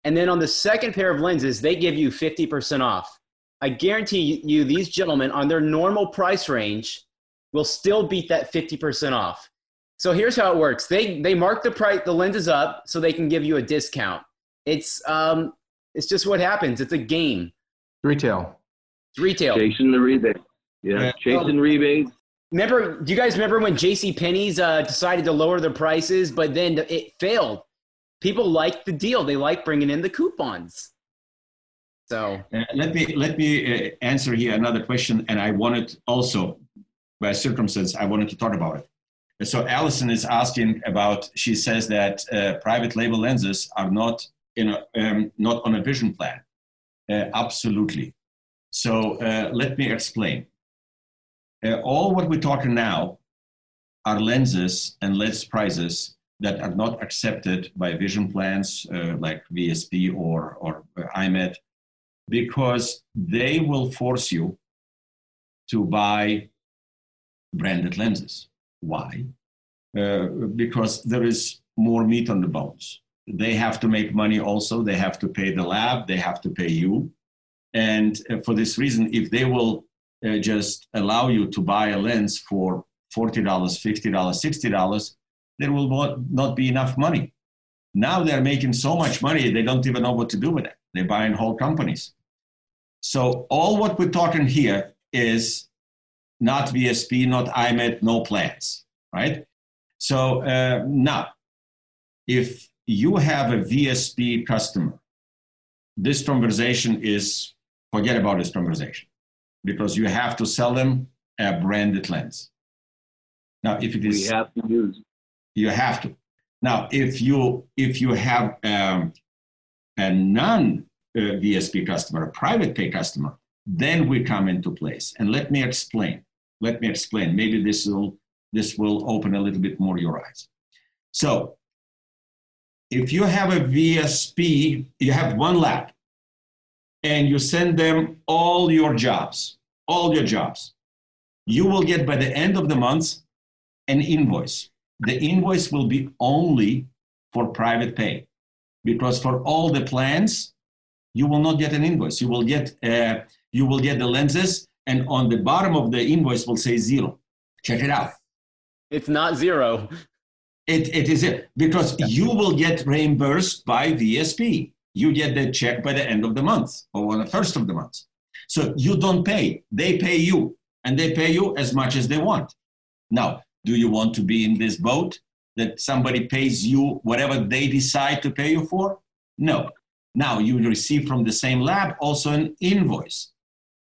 S1: and then on the second pair of lenses, they give you fifty percent off. I guarantee you, these gentlemen on their normal price range will still beat that 50% off. So here's how it works. They, they mark the price, the lenses up so they can give you a discount. It's, um, it's just what happens. It's a game.
S2: Retail.
S1: It's retail.
S5: Chasing the rebate. Yeah, chasing rebates.
S1: Remember, do you guys remember when J.C. Penney's uh, decided to lower their prices, but then it failed? People like the deal. They like bringing in the coupons. So
S6: uh, let me let me uh, answer here another question, and I wanted also by circumstance I wanted to talk about it. So Allison is asking about. She says that uh, private label lenses are not in a, um, not on a vision plan. Uh, absolutely. So uh, let me explain. Uh, all what we're talking now are lenses and lens prices that are not accepted by vision plans like VSP or or EyeMed because they will force you to buy branded lenses. Why? Uh, because there is more meat on the bones. They have to make money also. They have to pay the lab. They have to pay you. And uh, for this reason, if they will uh, just allow you to buy a lens for $40, $50, $60, there will not be enough money. Now they're making so much money, they don't even know what to do with it. They're buying whole companies. So all what we're talking here is not VSP, not EyeMed, no plans, right? So uh, now, if you have a VSP customer, this conversation is forget about this conversation because you have to sell them a branded lens. Now, if it is,
S5: we have to use.
S6: You have to. Now, if you if you have um, a non Uh, VSP customer, a private pay customer, then we come into place. And let me explain. Let me explain. Maybe this will this will open a little bit more your eyes. So, if you have a VSP, you have one lab, and you send them all your jobs, all your jobs, you will get by the end of the month an invoice. The invoice will be only for private pay because for all the plans, you will not get an invoice. You will get, uh, you will get the lenses, and on the bottom of the invoice will say zero. Check it out.
S1: It's not zero.
S6: It, it is it because you will get reimbursed by VSP. You get the check by the end of the month or on the first of the month. So you don't pay, they pay you, and they pay you as much as they want. Now, do you want to be in this boat that somebody pays you whatever they decide to pay you for? No. Now you receive from the same lab also an invoice.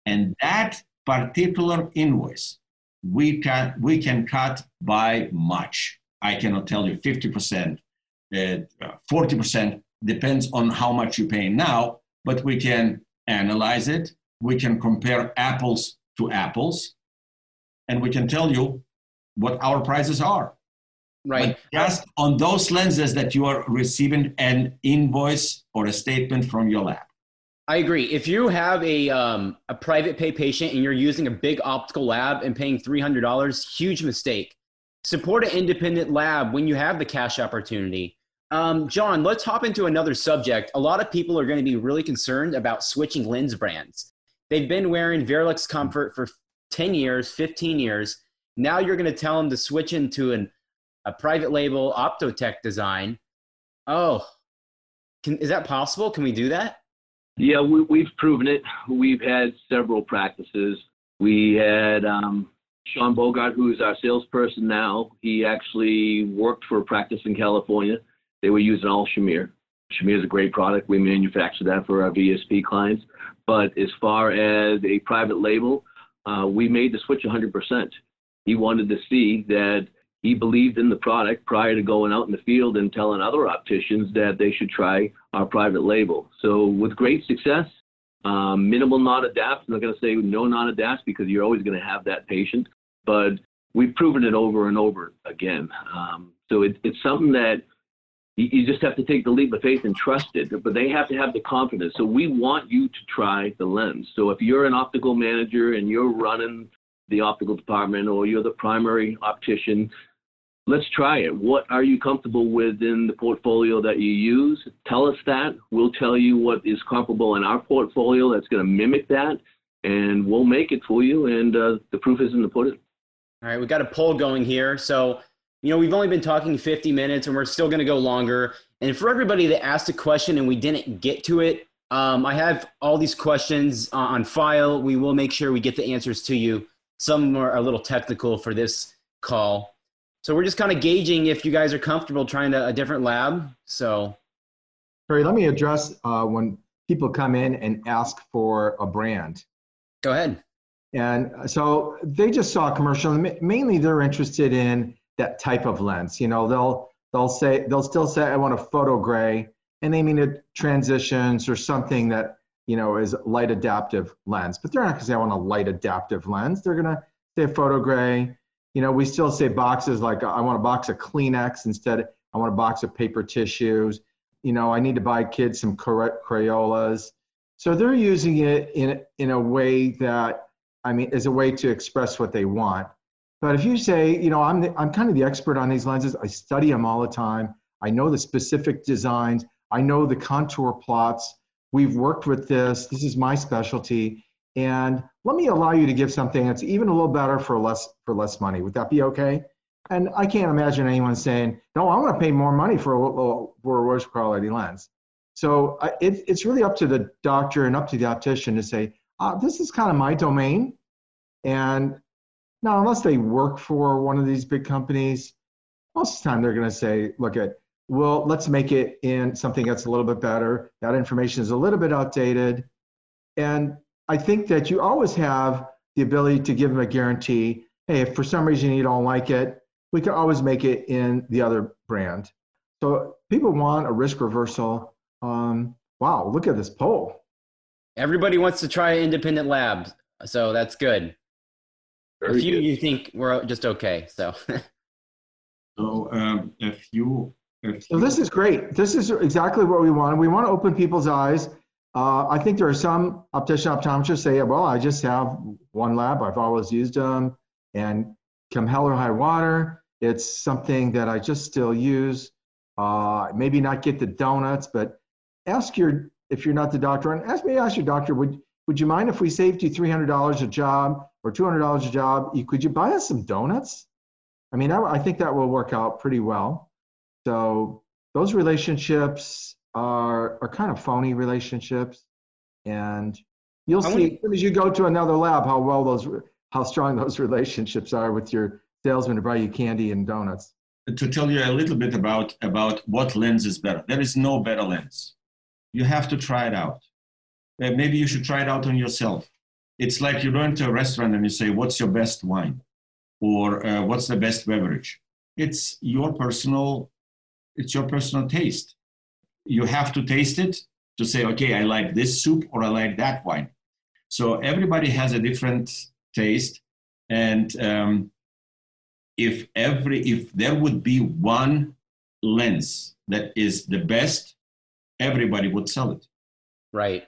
S6: And that particular invoice we can, we can cut by much. I cannot tell you 50%, uh, 40%, depends on how much you pay now, but we can analyze it. We can compare apples to apples, and we can tell you what our prices are.
S1: Right.
S6: But just on those lenses that you are receiving an invoice or a statement from your lab.
S1: I agree. If you have a, um, a private pay patient and you're using a big optical lab and paying $300, huge mistake. Support an independent lab when you have the cash opportunity. Um, John, let's hop into another subject. A lot of people are going to be really concerned about switching lens brands. They've been wearing Varilux Comfort for 10 years, 15 years. Now you're going to tell them to switch into an, a private label Optotech design. Oh, can, is that possible? Can we do that?
S5: Yeah, we, we've proven it. We've had several practices. We had um, Sean Bogart, who's our salesperson now. He actually worked for a practice in California. They were using all Shamir. Shamir is a great product. We manufacture that for our VSP clients. But as far as a private label, uh, we made the switch 100%. He wanted to see that he believed in the product prior to going out in the field and telling other opticians that they should try our private label. So with great success, um, minimal non-adapt. I'm not going to say no non-adapt because you're always going to have that patient, but we've proven it over and over again. Um, so it, it's something that you, you just have to take the leap of faith and trust it, but they have to have the confidence. So we want you to try the lens. So if you're an optical manager and you're running the optical department or you're the primary optician, let's try it. What are you comfortable with in the portfolio that you use? Tell us that. We'll tell you what is comparable in our portfolio that's going to mimic that, and we'll make it for you. And uh, the proof is in the pudding.
S1: All right, we got a poll going here. So, you know, we've only been talking 50 minutes and we're still going to go longer. And for everybody that asked a question and we didn't get to it, um, I have all these questions on file. We will make sure we get the answers to you. Some are a little technical for this call. So we're just kind of gauging if you guys are comfortable trying to, a different lab. So,
S2: Perry, let me address uh, when people come in and ask for a brand.
S1: Go ahead.
S2: And so they just saw a commercial. And mainly, they're interested in that type of lens. You know, they'll they'll say they'll still say, "I want a photo gray," and they mean it transitions or something that you know is light adaptive lens. But they're not going to say, "I want a light adaptive lens." They're going to say photo gray you know, we still say boxes like I want a box of Kleenex instead. I want a box of paper tissues. You know, I need to buy kids some Crayolas. So they're using it in in a way that I mean, is a way to express what they want. But if you say, you know, I'm the, I'm kind of the expert on these lenses. I study them all the time. I know the specific designs. I know the contour plots. We've worked with this. This is my specialty and let me allow you to give something that's even a little better for less for less money. Would that be okay? And I can't imagine anyone saying, "No, I want to pay more money for a for a worse quality lens." So uh, it, it's really up to the doctor and up to the optician to say, uh, this is kind of my domain. And now, unless they work for one of these big companies, most of the time they're going to say, look at, well, let's make it in something that's a little bit better. That information is a little bit outdated. And I think that you always have the ability to give them a guarantee. Hey, if for some reason you don't like it, we can always make it in the other brand. So people want a risk reversal. Um, wow, look at this poll.
S8: Everybody wants to try independent labs, so that's good.
S5: Very
S8: a few
S5: good.
S8: you think we're just okay, so. (laughs)
S6: So um, if you, if
S2: So
S6: you-
S2: this is great. This is exactly what we want. We want to open people's eyes. Uh, I think there are some optician optometrists say, well, I just have one lab. I've always used them. And come hell or high water, it's something that I just still use. Uh, maybe not get the donuts, but ask your, if you're not the doctor, and ask me, ask your doctor, would, would you mind if we saved you $300 a job or $200 a job? Could you buy us some donuts? I mean, I, I think that will work out pretty well. So those relationships are are kind of phony relationships, and you'll
S8: I
S2: see as soon as you go to another lab how well those how strong (laughs) those relationships are with your salesman to buy you candy and donuts.
S6: to tell you a little bit about about what lens is better. There is no better lens. You have to try it out. Uh, maybe you should try it out on yourself. It's like you go into a restaurant and you say, "What's your best wine?" or uh, "What's the best beverage?" It's your personal. It's your personal taste. You have to taste it to say, "Okay, I like this soup or I like that wine." So everybody has a different taste, and um, if every if there would be one lens that is the best everybody would sell it
S8: right.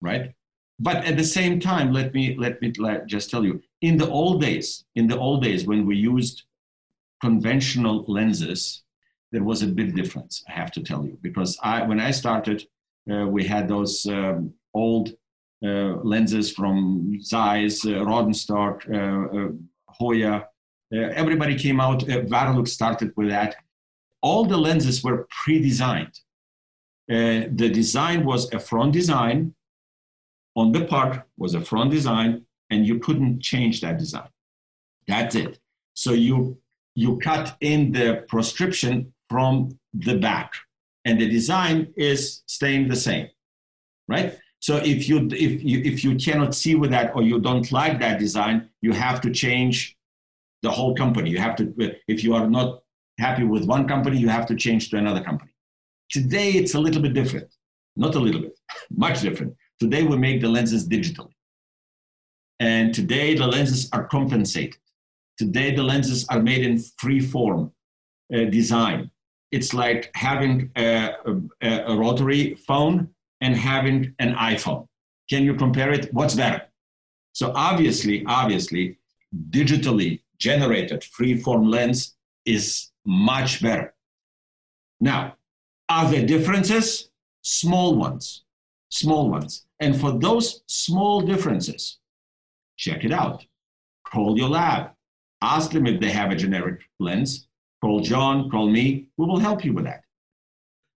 S6: right but at the same time let me let me just tell you in the old days in the old days when we used conventional lenses there was a big difference i have to tell you because i when i started uh, we had those um, old uh, lenses from zeiss uh, rodenstock uh, uh, hoya. Uh, everybody came out uh, Varilux started with that. All the lenses were pre-designed. The design was a front design on the part was a front design and you couldn't change that design. That's it. So you you cut in the prescription from the back. And the design is staying the same right? So if you if you if you cannot see with that or you don't like that design you have to change the whole company. You have to if you are not happy with one company you have to change to another company. Today it's a little bit different. Not a little bit (laughs) much different. Today we make the lenses digitally and today the lenses are compensated. Today the lenses are made in free form uh, design it's like having a, a, a rotary phone and having an iphone. Can you compare it? What's better? So obviously obviously digitally generated free form lens is much better. Now are there differences? Small ones small ones. And for those small differences check it out. Call your lab. Ask them if they have a generic lens call john call me we will help you with that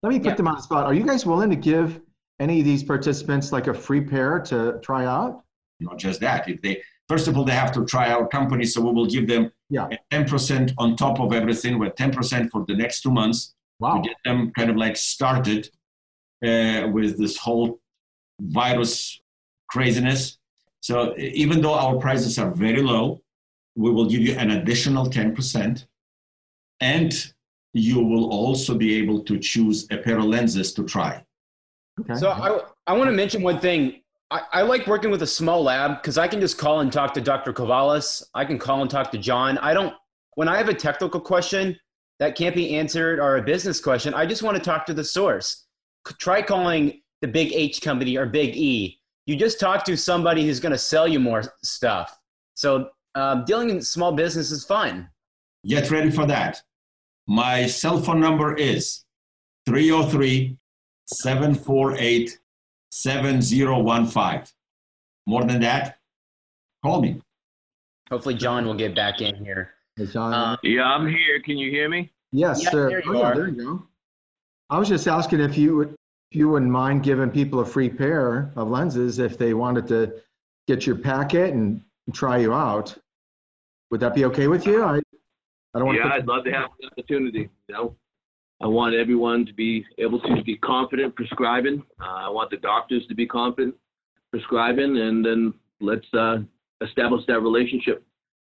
S2: Let me put
S8: Yeah.
S2: them on the spot. Are you guys willing to give any of these participants like a free pair to try out?
S6: not just that if they first of all they have to try our company so we will give them
S2: Yeah.
S6: 10% on top of everything with 10% for the next two months
S2: Wow.
S6: to get them kind of like started uh, with this whole virus craziness. So even though our prices are very low, we will give you an additional 10%. And you will also be able to choose a pair of lenses to try.
S2: Okay.
S8: So I, I want to mention one thing. I, I like working with a small lab because I can just call and talk to Dr. Kovalis. I can call and talk to John. I don't, when I have a technical question that can't be answered or a business question, I just want to talk to the source. Try calling the big H company or big E. You just talk to somebody who's going to sell you more stuff. So um, dealing in small business is fun.
S6: Get ready for that. My cell phone number is 303 748 7015. More than that, call me.
S8: Hopefully, John will get back in here.
S2: Hey, John.
S8: Uh,
S5: Yeah, I'm here. Can you hear me?
S2: yes,
S8: yeah,
S2: sir.
S8: there you
S2: oh, yeah, there you go. I was just asking if you would, if you wouldn't mind giving people a free pair of lenses if they wanted to get your packet and try you out. Would that be okay with you? I, I don't want
S5: Yeah,
S2: to.
S5: I'd love to have the opportunity, you know. I want everyone to be able to be confident prescribing. Uh, I want the doctors to be confident prescribing, and then let's uh, establish that relationship.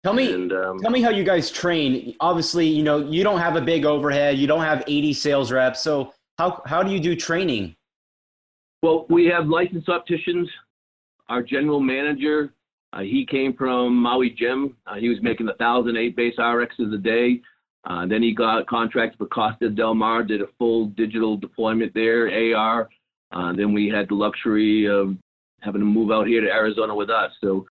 S8: Tell me,
S5: And um,
S8: tell me how you guys train. Obviously, you know you don't have a big overhead. You don't have 80 sales reps. So how how do you do training?
S5: Well, we have licensed opticians. Our general manager, uh, he came from Maui Jim. Uh, he was making a thousand eight base RXs a day. Uh, then he got contracts with Costa Del Mar, did a full digital deployment there, AR. Uh, then we had the luxury of having to move out here to Arizona with us. So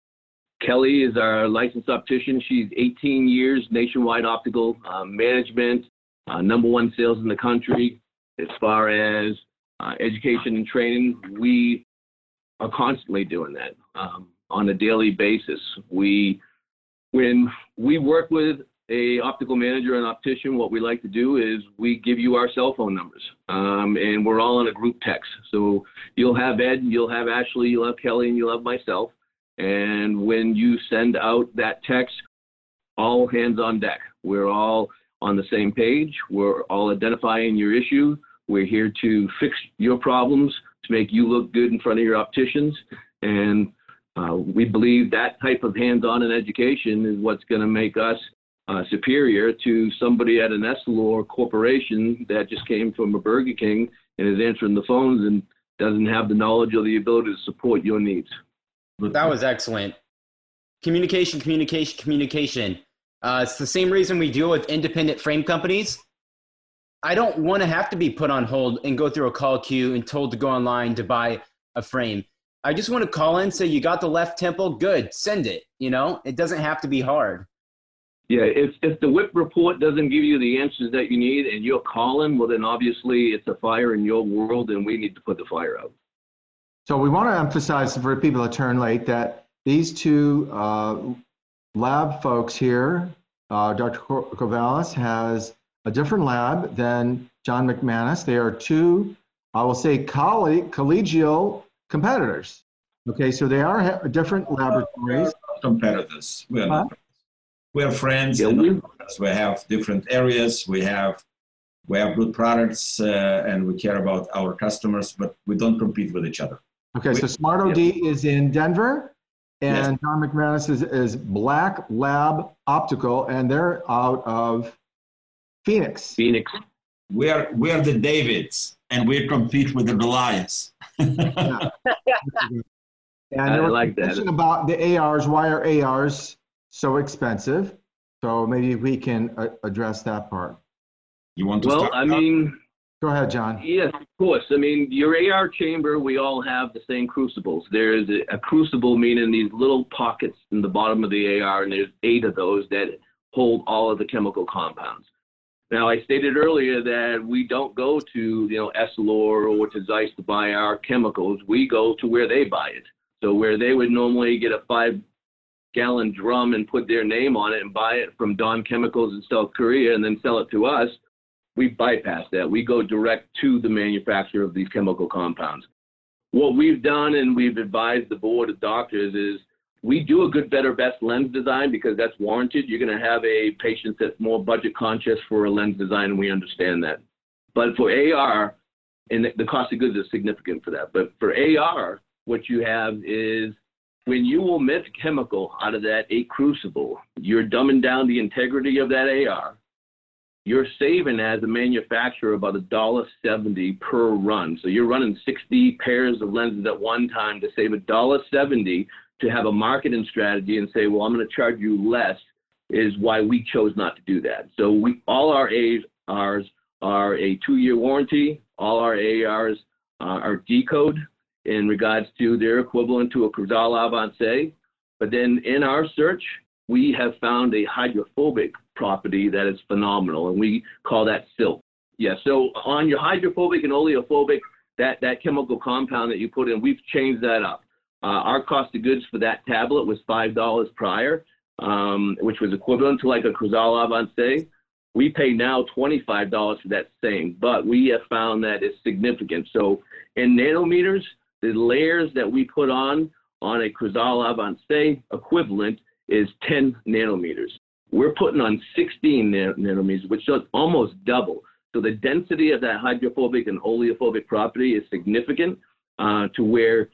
S5: Kelly is our licensed optician. She's 18 years nationwide optical uh, management, uh, number one sales in the country. As far as education and training, we are constantly doing that um, on a daily basis. We, when we work with a optical manager and optician, what we like to do is we give you our cell phone numbers, um, and we're all in a group text. So you'll have Ed, you'll have Ashley, you'll have Kelly, and you'll have myself. And when you send out that text, all hands on deck. We're all on the same page. We're all identifying your issue. We're here to fix your problems, to make you look good in front of your opticians. And uh, we believe that type of hands-on in education is what's going to make us uh, superior to somebody at an Essilor corporation that just came from a Burger King and is answering the phones and doesn't have the knowledge or the ability to support your needs.
S8: That was excellent. Communication, communication, communication. Uh, it's the same reason we deal with independent frame companies. I don't want to have to be put on hold and go through a call queue and told to go online to buy a frame. I just want to call in, say you got the left temple, good, send it. You know, it doesn't have to be hard.
S5: Yeah, if, if the WIP report doesn't give you the answers that you need and you're calling, well, then obviously it's a fire in your world and we need to put the fire out.
S2: So we want to emphasize for people that turn late that these two uh, lab folks here, uh, Dr. Cor- Corvallis has a different lab than John McManus. They are two, I will say, colle- collegial competitors. Okay, so they are ha- different laboratories.
S6: competitors. We are,
S2: Huh?
S6: not, we are friends.
S5: Yeah, we-
S6: we have different areas. We have we have good products uh, and we care about our customers, but we don't compete with each other.
S2: Okay, so Smart OD is in Denver, and John McManus is, is Black Lab Optical, and they're out of Phoenix.
S5: Phoenix.
S6: We are we are the Davids, and we compete with the Goliaths.
S2: And (laughs)
S5: I
S2: there was
S5: like
S2: a
S5: that.
S2: question about the ARs. Why are ARs so expensive? So maybe we can uh, address that part.
S6: You want to
S5: Well,
S6: start?
S5: I mean,
S2: Go ahead, John.
S5: Yes, of course. I mean, your AR chamber, we all have the same crucibles. There's a, a crucible meaning these little pockets in the bottom of the AR, and there's eight of those that hold all of the chemical compounds. Now, I stated earlier that we don't go to, you know, Essilor or to Zeiss to buy our chemicals. We go to where they buy it. So where they would normally get a five gallon drum and put their name on it and buy it from Don Chemicals in South Korea and then sell it to us, we bypass that. We go direct to the manufacturer of these chemical compounds. What we've done and we've advised the board of doctors is we do a good, better, best lens design because that's warranted. You're going to have a patient that's more budget conscious for a lens design, and we understand that. But for AR, and the cost of goods is significant for that. But for AR, what you have is when you omit chemical out of that eight crucible, you're dumbing down the integrity of that AR you're saving as a manufacturer about a dollar seventy per run. So you're running 60 pairs of lenses at one time to save a dollar seventy to have a marketing strategy and say, well, I'm going to charge you less is why we chose not to do that. So we all our ARs are a two-year warranty. All our ARs are decode in regards to their equivalent to a Crizal Avance. But then in our search, we have found a hydrophobic property that is phenomenal, and we call that silk. Yeah, so on your hydrophobic and oleophobic, that, that chemical compound that you put in, we've changed that up. Uh, our cost of goods for that tablet was $5 prior, um, which was equivalent to like a Crizal Avance. We pay now $25 for that same, but we have found that it's significant. So in nanometers, the layers that we put on on a Crizal Avance equivalent is 10 nanometers. We're putting on 16 nanometers, which is almost double. So the density of that hydrophobic and oleophobic property is significant uh, to where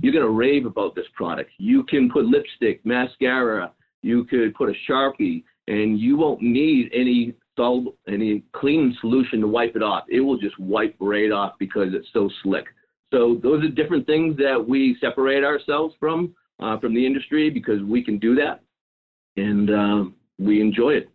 S5: you're going to rave about this product. You can put lipstick, mascara, you could put a Sharpie, and you won't need any solid, any clean solution to wipe it off. It will just wipe right off because it's so slick. So those are different things that we separate ourselves from uh, from the industry because we can do that, and uh, we enjoy it.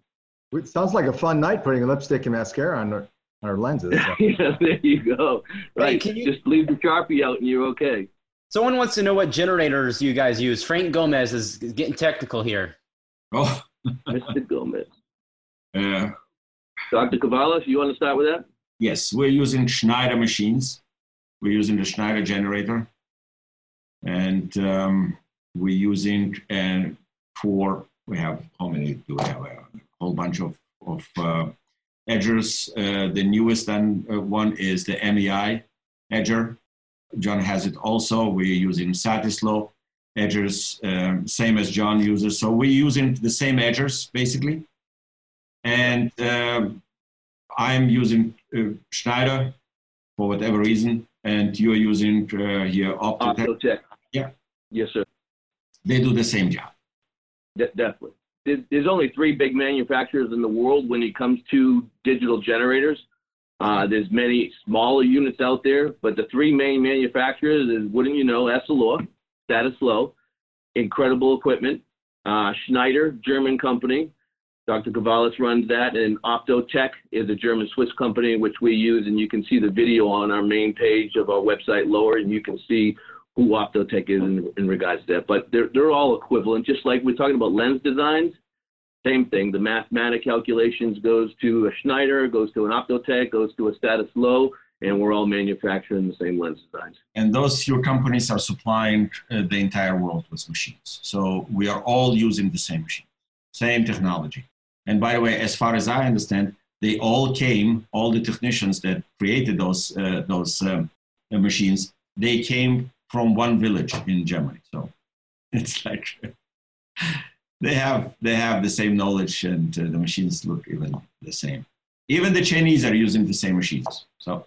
S2: It sounds like a fun night putting lipstick and mascara on our, on our lenses. So. (laughs)
S5: yeah, there you go. Right, hey, you... just leave the sharpie out and you're okay.
S8: Someone wants to know what generators you guys use. Frank Gomez is getting technical here.
S6: Oh, (laughs)
S5: Mr. Gomez.
S6: Yeah.
S5: Dr. Cavalos, you want to start with that?
S6: Yes, we're using Schneider machines. We're using the Schneider generator, and um, we're using and for we have how many do we have? A whole bunch of of uh, edgers. Uh, the newest uh, one is the MEI edger. John has it also. We're using Satisloh edgers, um, same as John uses. So we're using the same edgers basically. And um, I'm using uh, Schneider for whatever reason, and you're using uh, here Optotech.
S5: Optotech.
S6: Yeah.
S5: Yes, sir.
S6: They do the same job.
S5: De- definitely. There's only three big manufacturers in the world when it comes to digital generators. Uh, there's many smaller units out there, but the three main manufacturers is, wouldn't you know, Essilor, Satisloh, incredible equipment. Uh, Schneider, German company. Dr. Cavalos runs that, and Optotech is a German Swiss company which we use, and you can see the video on our main page of our website lower, and you can see who Optotech is in, in regards to that. But they're they're all equivalent, just like we're talking about lens designs. Same thing. The mathematic calculations goes to a Schneider, goes to an Optotech, goes to a Satisloh, and we're all manufacturing the same lens designs.
S6: And those your companies are supplying uh, the entire world with machines. So we are all using the same machine, same technology. And by the way, as far as I understand, they all came, all the technicians that created those uh, those um, uh, machines, they came from one village in Germany. So (laughs) it's like they have they have the same knowledge, and uh, the machines look even the same. Even the Chinese are using the same machines. So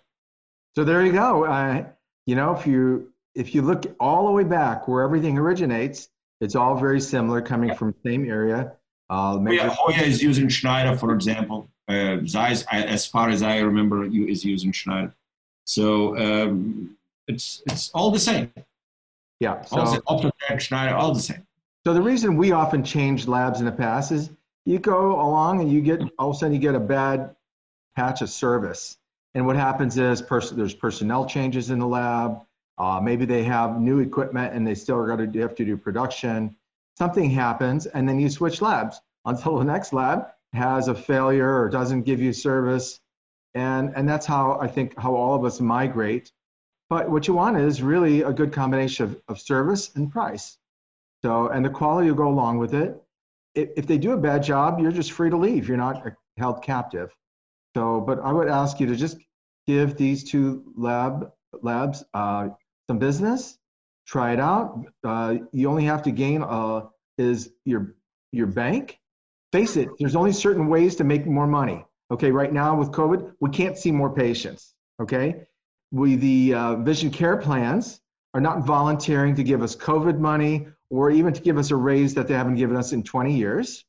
S2: so there you go. Uh, you know, if you if you look all the way back where everything originates, it's all very similar, coming from the same area.
S6: Uh, Hoya, Hoya is using Schneider, for example. Uh, Zeiss, as far as I remember, you is using Schneider. So um, it's it's all the same.
S2: Yeah.
S6: So Optotech, Schneider, all the same.
S2: So the reason we often change labs in the past is you go along and you get all of a sudden you get a bad patch of service and what happens is pers- there's personnel changes in the lab. Uh, maybe they have new equipment and they still got to have to do production. Something happens, and then you switch labs until the next lab has a failure or doesn't give you service. And, and that's how I think how all of us migrate. But what you want is really a good combination of, of service and price. So, and the quality will go along with it. If, they do a bad job, you're just free to leave. You're not held captive. So, but I would ask you to just give these two lab labs uh, some business, try it out. Uh, you only have to gain uh, is your your bank. Face it, there's only certain ways to make more money. Okay, right now with COVID, we can't see more patients. Okay, we the uh, vision care plans are not volunteering to give us COVID money or even to give us a raise that they haven't given us in 20 years.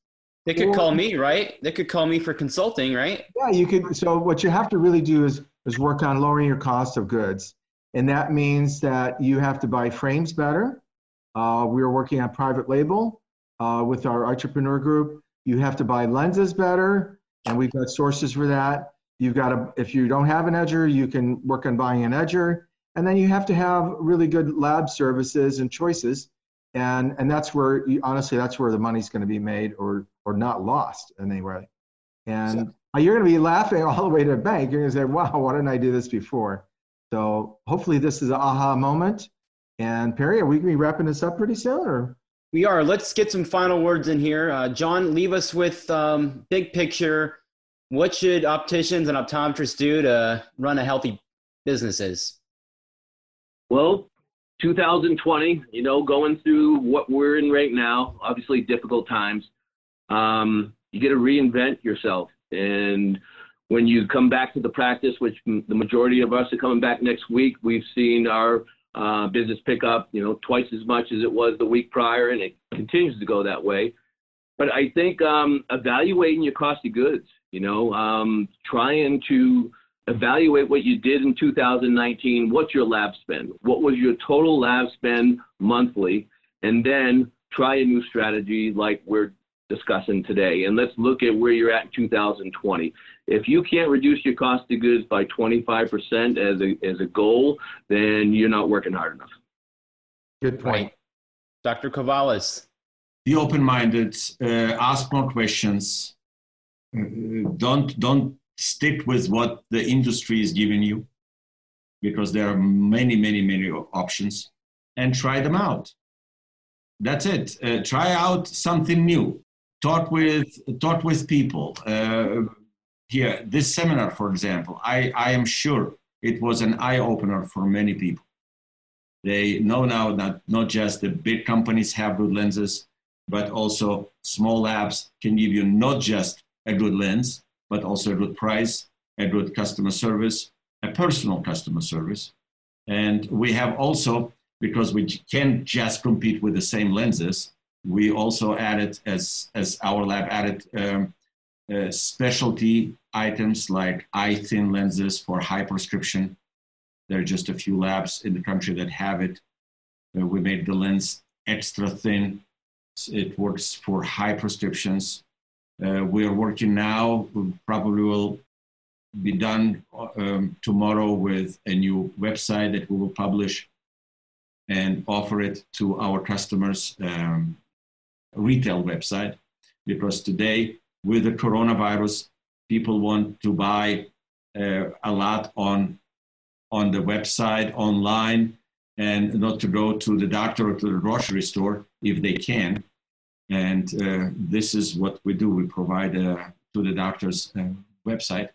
S8: They could call me, right? They could call me for consulting, right?
S2: Yeah, you could. So what you have to really do is is work on lowering your cost of goods, and that means that you have to buy frames better. Uh, we are working on private label uh, with our Eyetrepreneur group. You have to buy lenses better, and we've got sources for that. You've got to, if you don't have an edger, you can work on buying an edger, and then you have to have really good lab services and choices, and and that's where you, honestly that's where the money's going to be made, or or not lost anyway. And so, you're going to be laughing (laughs) all the way to the bank. You're going to say, wow, why didn't I do this before? So hopefully this is an aha moment. And Perry, are we going to be wrapping this up pretty soon? Or?
S8: We are. Let's get some final words in here. Uh, John, leave us with um, big picture. What should opticians and optometrists do to run a healthy businesses?
S5: Well, 2020, you know, going through what we're in right now, obviously difficult times. Um, you get to reinvent yourself. And when you come back to the practice, which the majority of us are coming back next week, we've seen our uh, business pick up, you know, twice as much as it was the week prior, and it continues to go that way. But I think um, evaluating your cost of goods, you know, um, trying to evaluate what you did in 2019. What's your lab spend? What was your total lab spend monthly? And then try a new strategy like we're discussing today. And let's look at where you're at in 2020. If you can't reduce your cost of goods by 25% as a, as a goal, then you're not working hard enough.
S2: Good point.
S8: Right. Dr. Kovales.
S6: Be open-minded. Uh, ask more questions. Uh, don't don't stick with what the industry is giving you, because there are many many many options, and try them out. That's it. Uh, try out something new. Talk with talk with people. Uh, here, this seminar, for example, I, I am sure it was an eye opener for many people. They know now that not just the big companies have good lenses, but also small labs can give you not just a good lens, but also a good price, a good customer service, a personal customer service. And we have also, because we can't just compete with the same lenses, we also added, as, as our lab added, um, uh, specialty items like eye thin lenses for high prescription. There are just a few labs in the country that have it. Uh, we made the lens extra thin. It works for high prescriptions. Uh, we are working now, we probably will be done um, tomorrow with a new website that we will publish and offer it to our customers, um, retail website, because today with the coronavirus, people want to buy uh, a lot on on the website, online, and not to go to the doctor or to the grocery store if they can. And uh, this is what we do. We provide uh, to the doctor's uh, website.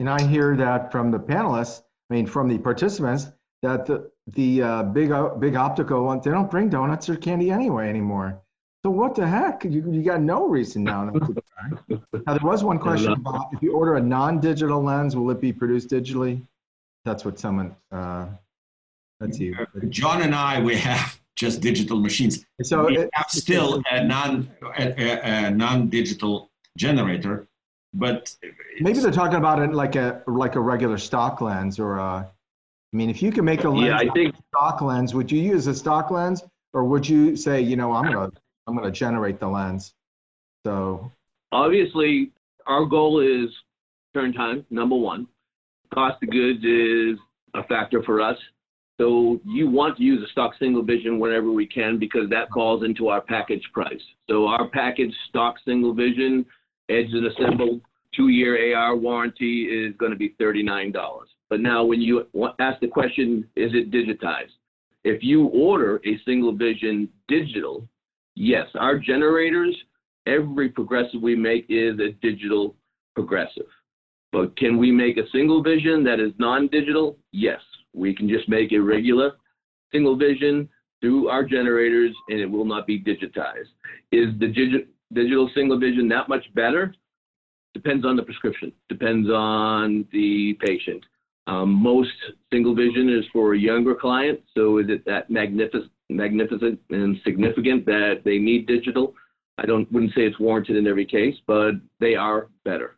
S2: And I hear that from the panelists, I mean, from the participants, that the, the uh, big, uh, big optical ones, they don't bring donuts or candy anyway anymore. So what the heck? You, you got no reason now not to try. now there was one question about if you order a non-digital lens, will it be produced digitally? That's what someone. Uh, let's see.
S6: John and I, we have just digital machines.
S2: So
S6: we
S2: it,
S6: have still a non a, a, a non-digital generator, but
S2: maybe they're talking about it like a like a regular stock lens or a. I mean, if you can make a lens
S5: Yeah, I think
S2: stock lens, would you use a stock lens, or would you say, you know, I'm gonna I'm going to generate the lens. So
S5: obviously our goal is turn time, number one. Cost of goods is a factor for us. So you want to use a stock single vision whenever we can because that falls into our package price. So our package stock single vision, edge and assembled, two-year AR warranty is going to be $39. But now when you ask the question, is it digitized? If you order a single vision digital, Yes, our generators, every progressive we make is a digital progressive. But can we make a single vision that is non-digital? Yes, we can just make a regular single vision through our generators and it will not be digitized. Is the digi digital single vision that much better? Depends on the prescription, depends on the patient. Um, most single vision is for a younger client, so is it that magnificent and significant that they need digital. I don't wouldn't say it's warranted in every case, but they are better.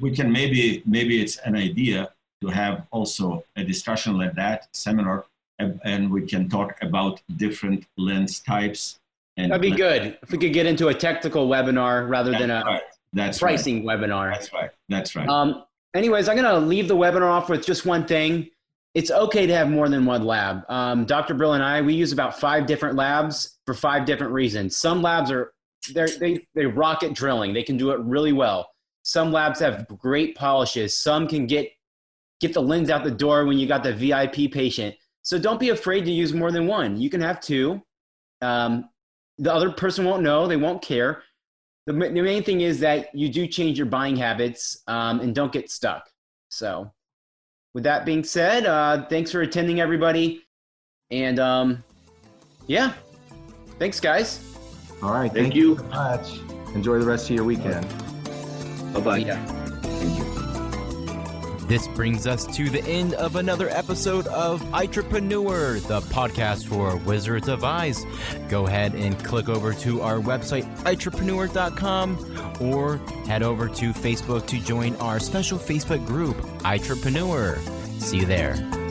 S6: We can maybe maybe it's an idea to have also a discussion like that seminar, and, we can talk about different lens types. And
S8: That'd be good if we could get into a technical webinar rather
S6: That's
S8: than a
S6: right. That's
S8: pricing
S6: right.
S8: webinar.
S6: That's right. That's right.
S8: Um, anyways, I'm going to leave the webinar off with just one thing. It's okay to have more than one lab. Um, Dr. Brill and I, we use about five different labs for five different reasons. Some labs are they're, they they rocket drilling. They can do it really well. Some labs have great polishes. Some can get get the lens out the door when you got the VIP patient. So don't be afraid to use more than one. You can have two. Um, the other person won't know. They won't care. The, the main thing is that you do change your buying habits um, and don't get stuck. So with that being said, uh, thanks for attending, everybody. And um, yeah, thanks, guys.
S2: All right.
S5: Thank
S2: Thank,
S5: you.
S2: so much. Enjoy the rest of your weekend.
S5: Bye bye.
S8: Yeah.
S1: This brings us to the end of another episode of Eyetrepreneur, the podcast for Wizards of Eyes. Go ahead and click over to our website, eyetrepreneur.com, or head over to Facebook to join our special Facebook group, Eyetrepreneur. See you there.